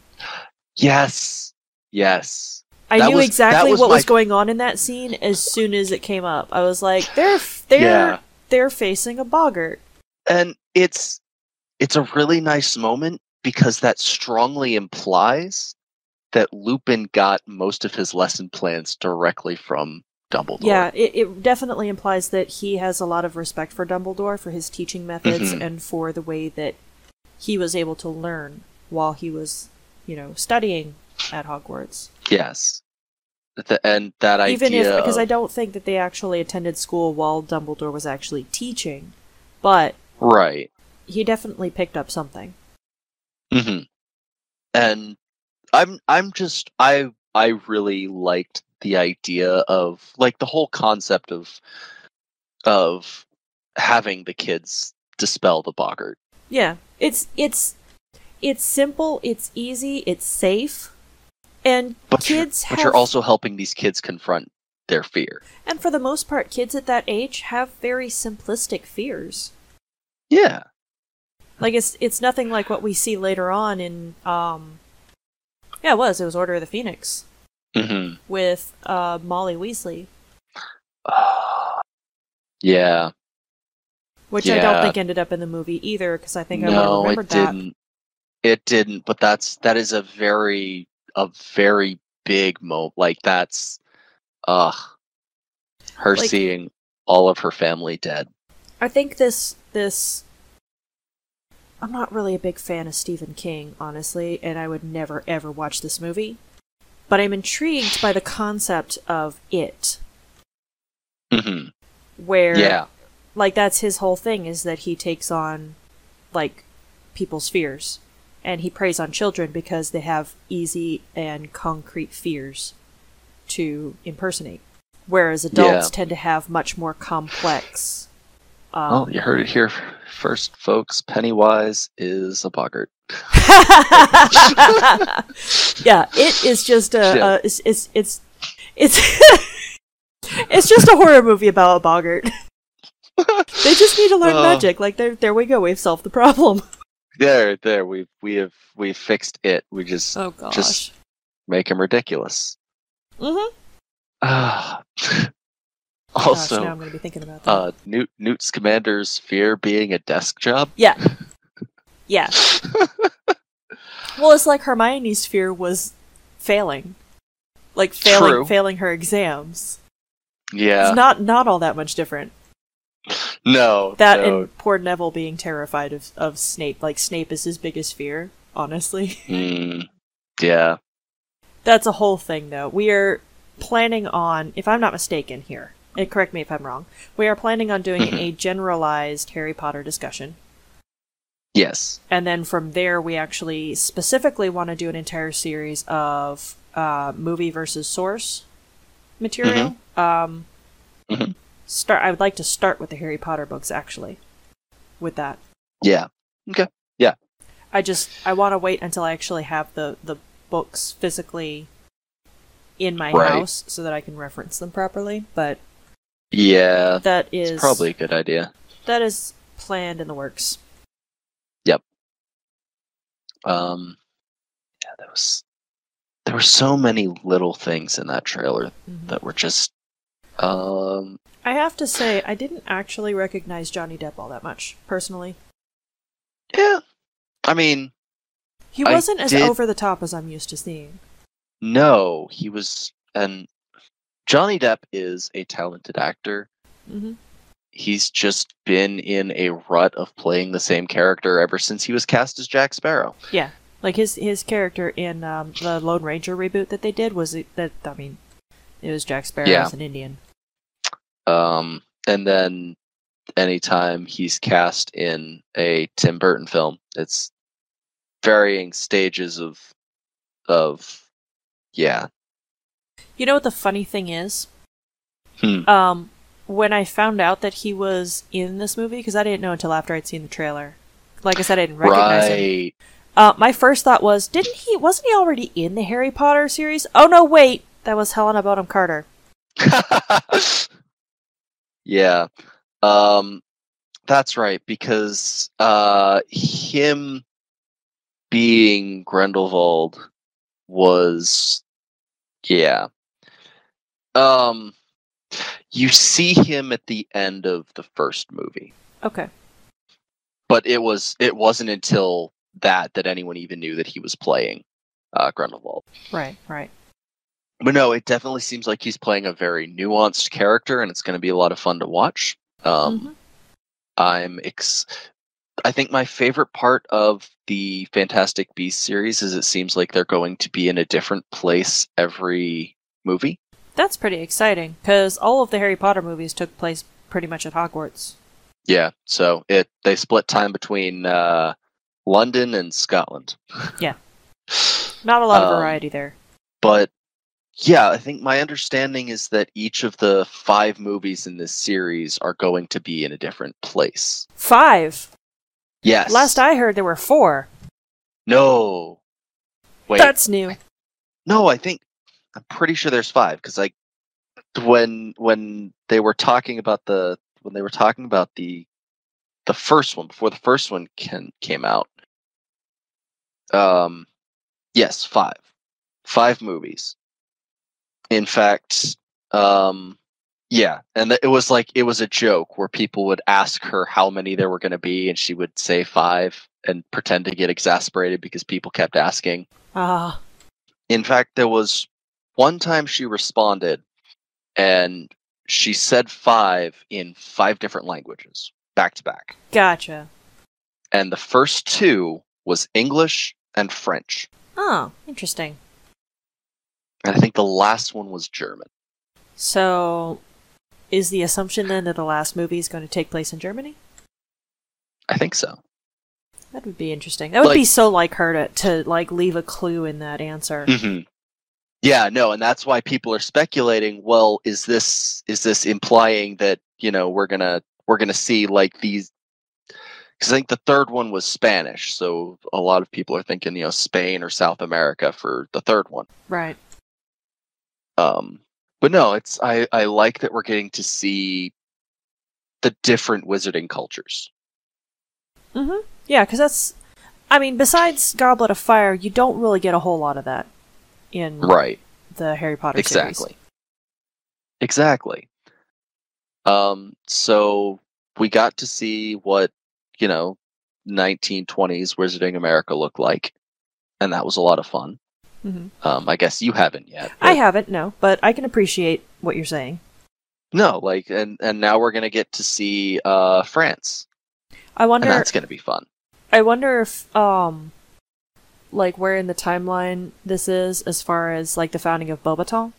Yes. Yes. I That knew was- exactly was what was going on in that scene as soon as it came up. I was like, they're they're Yeah. they're facing a boggart. And it's it's a really nice moment because that strongly implies that Lupin got most of his lesson plans directly from Dumbledore. Yeah, it, it definitely implies that he has a lot of respect for Dumbledore for his teaching methods Mhm. and for the way that he was able to learn while he was, you know, studying at Hogwarts. Yes. The, and that Even idea if because I don't think that they actually attended school while Dumbledore was actually teaching, but right. he definitely picked up something. Hmm And I'm I'm just I I really liked the idea of like the whole concept of of having the kids dispel the boggart. Yeah, it's it's it's simple, it's easy, it's safe, and But kids you're, have but you're also helping these kids confront their fear. and for the most part, kids at that age have very simplistic fears. Yeah. Like it's it's nothing like what we see later on in um Yeah, it was. It was Order of the Phoenix hmm with uh Molly Weasley, <sighs> yeah. which I don't think ended up in the movie either because I think I no, it that. didn't. It didn't. But that's that is a very a very big mo. Like that's, ugh, her Like- seeing all of her family dead. I think this this I'm not really a big fan of Stephen King, honestly, and I would never ever watch this movie. But I'm intrigued by the concept of it, hmm where Yeah. like that's his whole thing is that he takes on like people's fears and he preys on children because they have easy and concrete fears to impersonate whereas adults Yeah. tend to have much more complex um, Oh, you heard it here first, folks. Pennywise is a boggart. <laughs> yeah it is just a, <laughs> Yeah. a it's, it's it's it's <laughs> it's just a horror movie about a boggart they just need to learn Uh. magic like there there we go we've solved the problem There, there. We we have we fixed it. We just oh gosh Just- make him ridiculous. mm-hmm. Ah. Gosh, also, now I'm going to be thinking about that. uh, Newt Newt Scamander's fear being a desk job. yeah. <laughs> Yeah. well, it's like Hermione's fear was failing. Like failing True. failing her exams. Yeah. It's not not all that much different. no, That no. and poor Neville being terrified of, of Snape. Like Snape is his biggest fear, honestly. <laughs> Mm, yeah. That's a whole thing though. We are planning on, if I'm not mistaken here, and correct me if I'm wrong, we are planning on doing Mhm. a generalized Harry Potter discussion. Yes. And then from there, we actually specifically want to do an entire series of uh, movie versus source material. Um, Mhm. Start. I would like to start with the Harry Potter books, actually. With that, Yeah. Okay. Yeah. I just I want to wait until I actually have the the books physically in my Right. house so that I can reference them properly. But Yeah. that is probably a good idea. that is planned in the works. Yep. Um, yeah, there was there were so many little things in that trailer Mhm. that were just um I have to say, I didn't actually recognize Johnny Depp all that much, personally. yeah. I mean, He wasn't as did- over the top as I'm used to seeing. no, he was and Johnny Depp is a talented actor. Mm-hmm. He's just been in a rut of playing the same character ever since he was cast as Jack Sparrow. Yeah, like his his character in um, the Lone Ranger reboot that they did was that I mean, it was Jack Sparrow Yeah. as an Indian. Um, and then anytime he's cast in a Tim Burton film, it's varying stages of of yeah. You know what the funny thing is? Hmm. Um, when I found out that he was in this movie, because I didn't know until after I'd seen the trailer. Like I said, I didn't recognize him. Right. Uh, my first thought was, didn't he? Wasn't he already in the Harry Potter series? Oh no, wait, that was Helena Bonham Carter. <laughs> yeah. Um that's right because uh him being Grindelwald was yeah. Um you see him at the end of the first movie, Okay. but it was it wasn't until that that anyone even knew that he was playing uh Grindelwald. Right. Right. But no, it definitely seems like he's playing a very nuanced character, and it's going to be a lot of fun to watch. Um, Mhm. I'm ex- I think my favorite part of the Fantastic Beasts series is it seems like they're going to be in a different place every movie. That's pretty exciting because all of the Harry Potter movies took place pretty much at Hogwarts. Yeah, so it they split time between uh, London and Scotland. <laughs> Yeah. Not a lot of Um, variety there. But yeah, I think my understanding is that each of the five movies in this series are going to be in a different place. Five. Yes. Last I heard, there were four. No. Wait. That's new. No, I think I'm pretty sure there's five because like when when they were talking about the when they were talking about the the first one before the first one can, came out. Um, yes, five, five movies. In fact, um, yeah, and it was like it was a joke where people would ask her how many there were going to be, and she would say five and pretend to get exasperated because people kept asking. Ah, In fact, there was one time she responded and she said five in five different languages back to back. gotcha. And the first two was English and French. Oh, interesting. And I think the last one was German. So, is the assumption then that the last movie is going to take place in Germany? I think so. That would be interesting. That would be so like her to, to like leave a clue in that answer. hmm Yeah, no, and that's why people are speculating. Well, is this is this implying that you know we're gonna we're gonna see like these? Because I think the third one was Spanish, so a lot of people are thinking you know Spain or South America for the third one. Right. Um, but no, it's I I like that we're getting to see the different wizarding cultures. Mm-hmm. Yeah, because that's. I mean, besides Goblet of Fire, you don't really get a whole lot of that in Right. the Harry Potter series. Exactly. Exactly. Um, so we got to see what, you know, 1920s Wizarding America looked like, and that was a lot of fun. hmm Um, I guess you haven't yet. I haven't, no, but I can appreciate what you're saying. No, like and and now we're gonna get to see uh France, I and wonder. that's gonna be fun. I wonder if um, like where in the timeline this is as far as like the founding of Beauxbaton,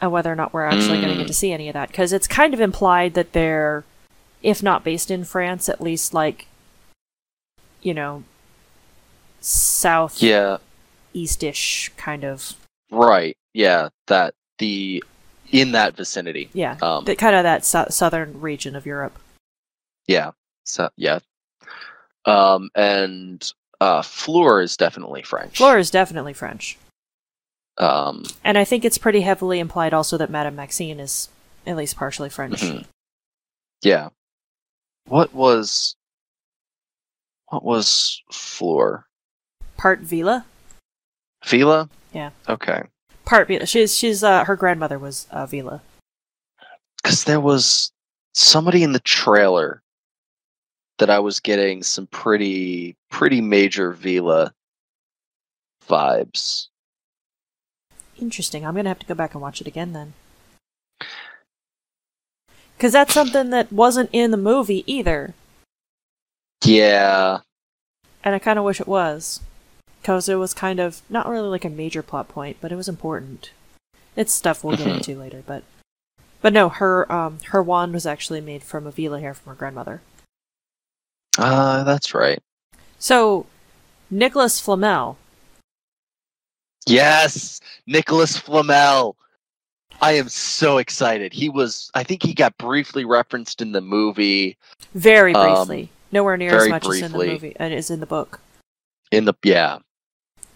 and whether or not we're actually going to get Mm. to see any of that because it's kind of implied that they're, if not based in France, at least like, you know, south Yeah, eastish kind of right. Yeah, that the in that vicinity. yeah, Um, the, kind of that sou- southern region of Europe. Yeah. So yeah. Um and uh Fleur is definitely French. Fleur is definitely French, Um and I think it's pretty heavily implied also that Madame Maxime is at least partially French. mhm. Yeah. What was what was Fleur? Part Veela. Veela? Yeah. Okay. Part Veela. She's she's uh her grandmother was uh, Veela. Cuz there was somebody in the trailer that I was getting some pretty pretty major Veela vibes. Interesting. I'm gonna have to go back and watch it again then. Cause that's something that wasn't in the movie either, Yeah. and I kind of wish it was, cause it was kind of not really like a major plot point, but it was important. It's stuff we'll get Mhm. into later, but but no, her um her wand was actually made from a Veela hair from her grandmother. Uh that's right. So Nicholas Flamel, Yes, Nicholas Flamel. I am so excited. He was I think he got briefly referenced in the movie very Um, briefly, nowhere near as much as in the movie and is in the book. in the yeah.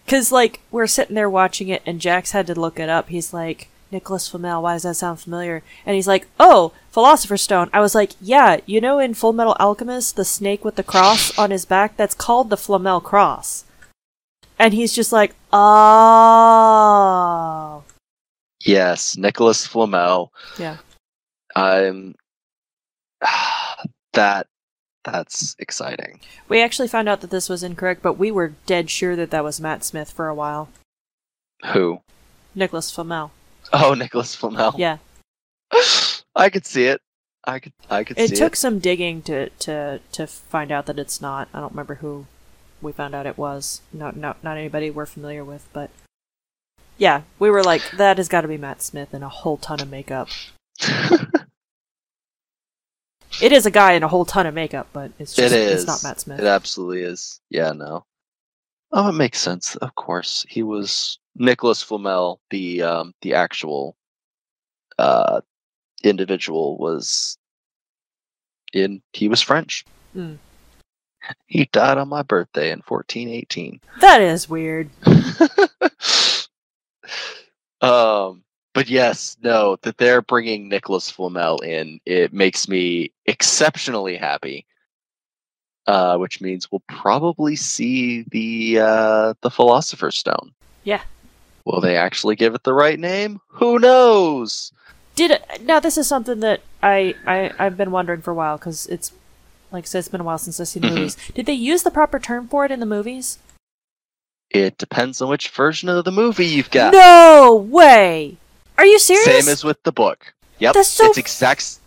Cause like we're sitting there watching it, and Jax had to look it up. He's like Nicholas Flamel. Why does that sound familiar? And he's like, Oh, Philosopher's Stone. I was like, Yeah, you know, in Full Metal Alchemist, the snake with the cross on his back, that's called the Flamel Cross. And he's just like, Oh, Yes, Nicholas Flamel. yeah. I'm <sighs> that that's exciting. We actually found out that this was incorrect, but we were dead sure that that was Matt Smith for a while. Who? Nicholas Flamel. <laughs> Oh, Nicholas Flamel. Yeah. <laughs> I could see it. I could I could see It took it. some digging to, to to find out that it's not. I don't remember who we found out it was. Not not not anybody we're familiar with, but yeah, we were like, that has got to be Matt Smith in a whole ton of makeup. <laughs> It is a guy in a whole ton of makeup, but it's just it is. it's not Matt Smith. It absolutely is. Yeah, no. Oh, it makes sense. Of course, he was Nicholas Flamel. The um, the actual uh, individual was in. He was French. Hmm. He died on my birthday in fourteen eighteen. That is weird. <laughs> um, but yes, no, that they're bringing Nicholas Flamel in, it makes me exceptionally happy. Uh, which means we'll probably see the uh, the Philosopher's Stone. Yeah. Will they actually give it the right name? Who knows? Did it, now this is something that I, I I've been wondering for a while because it's like I said, it's been a while since I've seen the Mhm. movies. Did they use the proper term for it in the movies? It depends on which version of the movie you've got. No way. Are you serious? Same as with the book. Yep. That's so it's exact.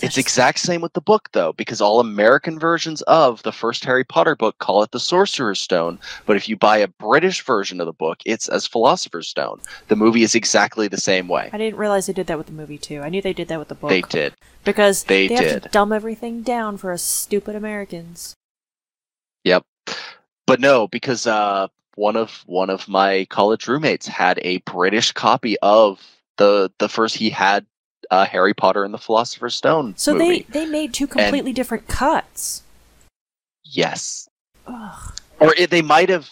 It's exact same with the book though, because all American versions of the first Harry Potter book call it the Sorcerer's Stone. But if you buy a British version of the book, it's as Philosopher's Stone. The movie is exactly the same way. I didn't realize they did that with the movie too. I knew they did that with the book. They did. because They have to dumb everything down for us stupid Americans. Yep. But no, because uh, one of one of my college roommates had a British copy of the the first he had uh, Harry Potter and the Philosopher's Stone So movie. they they made two completely different cuts. Yes. Ugh. or it, they might have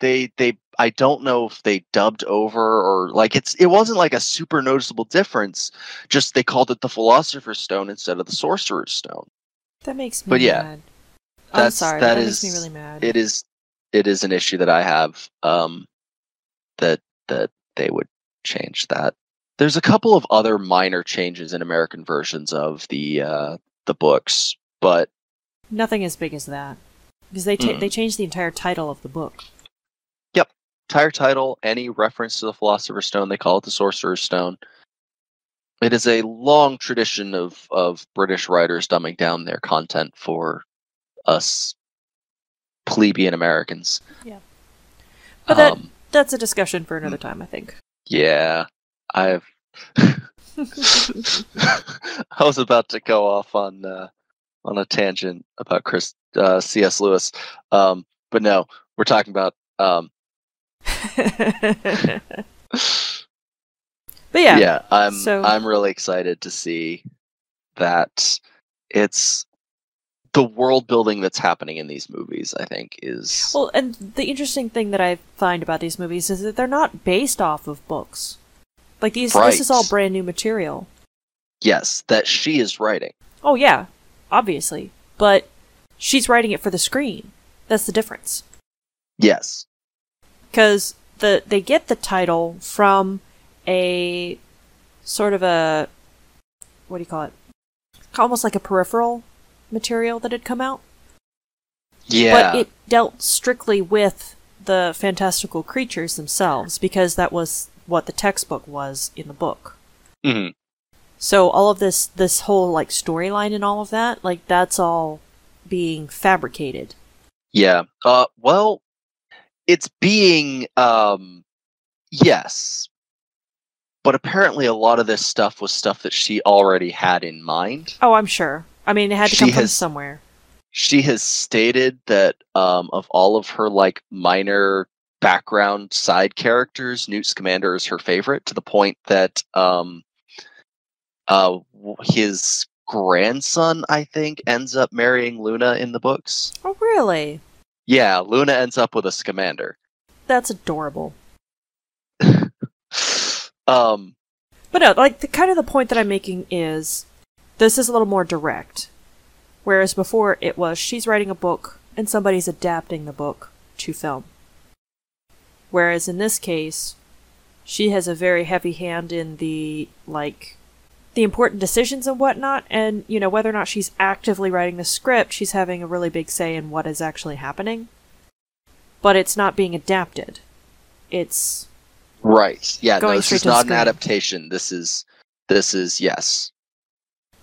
they they i don't know if they dubbed over or like it's it wasn't like a super noticeable difference just they called it the philosopher's stone instead of the sorcerer's stone That makes me But yeah, mad. I'm sorry. that That, makes me is- really mad. it is it is an issue that i have um that that they would change that there's a couple of other minor changes in american versions of the uh the books but Nothing as big as that. Because they ta- Mm. they changed the entire title of the book. Yep, entire title any reference to the philosopher's stone they call it the sorcerer's stone it is a long tradition of of British writers dumbing down their content for us plebeian Americans. Yeah, but that Um, that's a discussion for another time, I think. yeah, I've. <laughs> I was about to go off on uh, on a tangent about Chris uh, C.S. Lewis, um, but no, we're talking about. Um, <laughs> but yeah, yeah, I'm so- I'm really excited to see that it's the world building that's happening in these movies. I think is Well, and the interesting thing that I find about these movies is that they're not based off of books. Like these, this is all brand new material. yes, that she is writing. Oh yeah, obviously, but she's writing it for the screen. That's the difference. Yes, Because the they get the title from a sort of a what do you call it? Almost like a peripheral material that had come out. yeah, But it dealt strictly with the fantastical creatures themselves because that was what the textbook was in the book. Mhm. So all of this this whole like storyline and all of that, like that's all being fabricated. Yeah. Uh well it's being um yes. But apparently a lot of this stuff was stuff that she already had in mind. Oh, I'm sure. I mean, it had to She come from somewhere. She has stated that um of all of her like minor background side characters, Newt Scamander is her favorite to the point that um uh his grandson I think ends up marrying Luna in the books. Oh, really? Yeah, Luna ends up with a Scamander. That's adorable. <laughs> um But no, like the kind of the point that I'm making is this is a little more direct. Whereas before it was she's writing a book and somebody's adapting the book to film. Whereas in this case, she has a very heavy hand in the like the important decisions and whatnot, and you know, whether or not she's actively writing the script, she's having a really big say in what is actually happening. But it's not being adapted. It's Right. Yeah, no, this is not an adaptation. This is this is yes.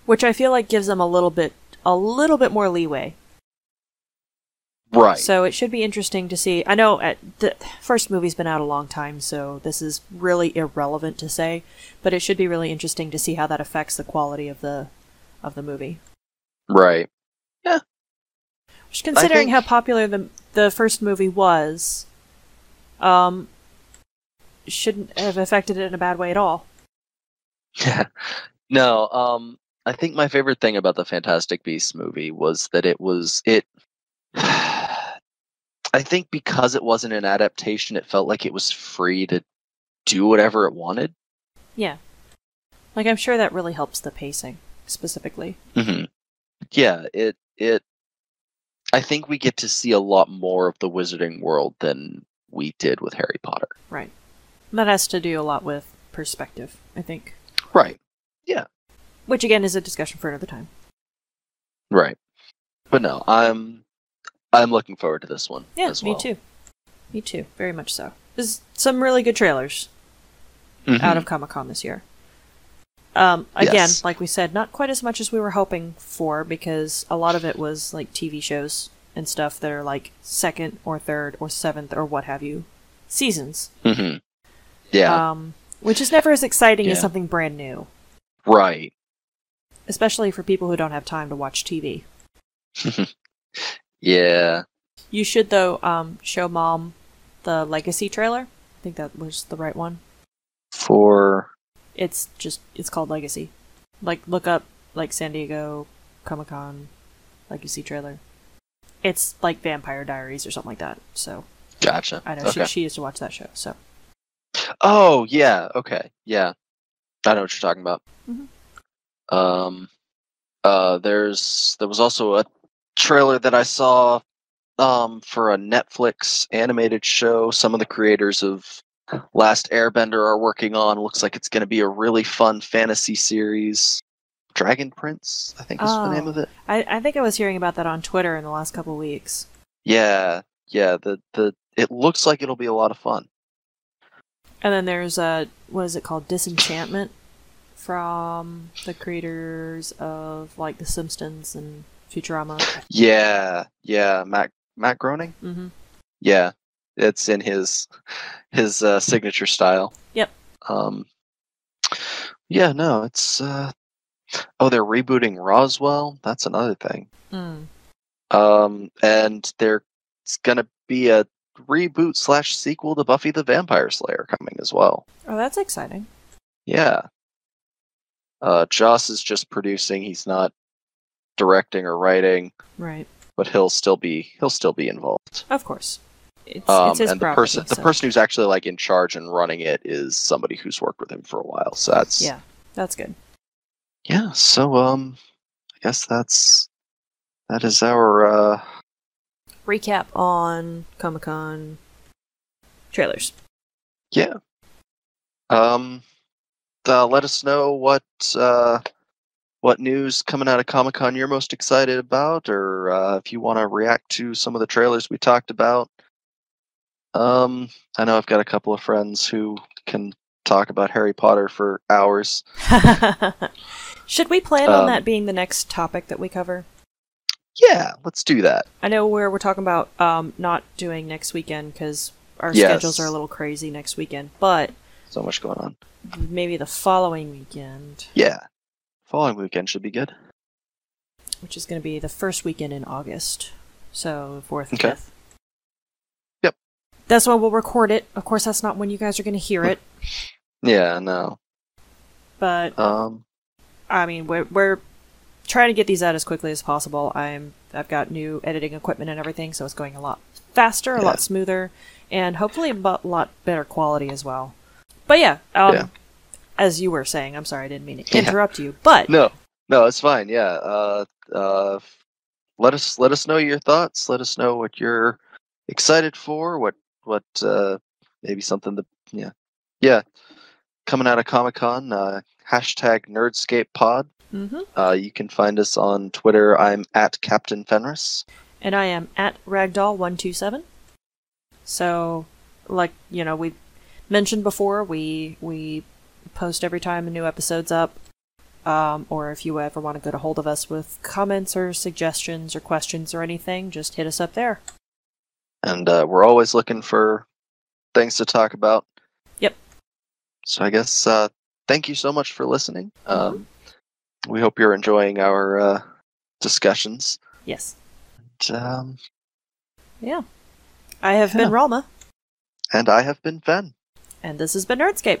which I feel like gives them a little bit a little bit more leeway. Right. So it should be interesting to see. I know uh the first movie's been out a long time, so this is really irrelevant to say, but it should be really interesting to see how that affects the quality of the of the movie. right. Which, considering think- how popular the the first movie was, um, shouldn't have affected it in a bad way at all. Yeah. <laughs> no, um I think my favorite thing about the Fantastic Beasts movie was that it was it <sighs> I think because it wasn't an adaptation, it felt like it was free to do whatever it wanted. Yeah, like I'm sure that really helps the pacing specifically. hmm Yeah, it it. I think we get to see a lot more of the Wizarding world than we did with Harry Potter. Right. That has to do a lot with perspective, I think. Right. Yeah. Which again is a discussion for another time. Right. But no, I'm I'm looking forward to this one. Yeah, as me well. too. Me too, very much so. There's some really good trailers Mhm. out of Comic Con this year. Um, again, Yes. like we said, not quite as much as we were hoping for because a lot of it was like TV shows and stuff that are like second or third or seventh or what have you seasons. Mhm. Yeah. Um, which is never as exciting as something brand new, right. especially for people who don't have time to watch TV. <laughs> Yeah. You should though um, show mom the Legacy trailer. I think that was the right one. For It's just it's called Legacy. Like look up like San Diego Comic Con Legacy trailer. It's like Vampire Diaries or something like that. So gotcha. I know okay. she she used to watch that show. So Oh yeah. Okay. Yeah. I know what you're talking about. Mhm. Um. Uh. There's there was also a trailer that I saw. Um. For a Netflix animated show, some of the creators of Last Airbender are working on. Looks like it's going to be a really fun fantasy series. Dragon Prince, I think is the name Oh. of it. I I think I was hearing about that on Twitter in the last couple weeks. Yeah. Yeah. The the it looks like it'll be a lot of fun. And then there's uh what is it called Disenchantment from the creators of like The Simpsons and Futurama. Yeah, yeah, Matt Matt Groening. hmm Yeah, it's in his his uh, signature style. Yep. Um. Yeah, no, it's. Uh, oh, they're rebooting Roswell. That's another thing. Mm. Um, and there's gonna be a reboot slash sequel to Buffy the Vampire Slayer coming as well. Oh, that's exciting. Yeah. Uh, Joss is just producing. He's not directing or writing, Right. but he'll still be he'll still be involved. Of course. It's, Um, it's his and the property, person the person who's actually like in charge and running it is somebody who's worked with him for a while. So that's Yeah, that's good. yeah. So um, I guess that's that is our uh Recap on Comic Con trailers. yeah. Um, uh, let us know what uh what news coming out of Comic Con you're most excited about, or uh, if you want to react to some of the trailers we talked about. Um, I know I've got a couple of friends who can talk about Harry Potter for hours. <laughs> Should we plan on Um, that being the next topic that we cover? Yeah, let's do that. I know where we're talking about um, not doing next weekend because our Yes. schedules are a little crazy next weekend, but So much going on. maybe the following weekend, Yeah, following weekend should be good. which is going to be the first weekend in August. So, 4th and Okay. 5th. Yep. That's when we'll record it. Of course, that's not when you guys are going to hear it, Yeah, no. but Um, I mean, we're, we're trying to get these out as quickly as possible. I'm I've got new editing equipment and everything, so it's going a lot faster, a Yeah. lot smoother, and hopefully a lot better quality as well. But yeah, um, Yeah. As you were saying, I'm sorry, I didn't mean to Yeah. interrupt you, but no, no, it's fine. Yeah. Uh, uh, let us let us know your thoughts. Let us know what you're excited for. What what uh, maybe something that yeah yeah coming out of Comic Con. Uh, hashtag Nerdscape Pod. hmm Uh, you can find us on Twitter. I'm at Captain Fenris. and I am at ragdoll127. So, like you know, we mentioned before, we we post every time a new episode's up. Um, or if you ever want to get a hold of us with comments or suggestions or questions or anything, just hit us up there. and uh, we're always looking for things to talk about. Yep. So I guess uh, thank you so much for listening. Mm-hmm. Um, we hope you're enjoying our uh, discussions. Yes. And, um, Yeah. I have been Yeah. Ralma, and I have been Fen. and this has been Nerdscape.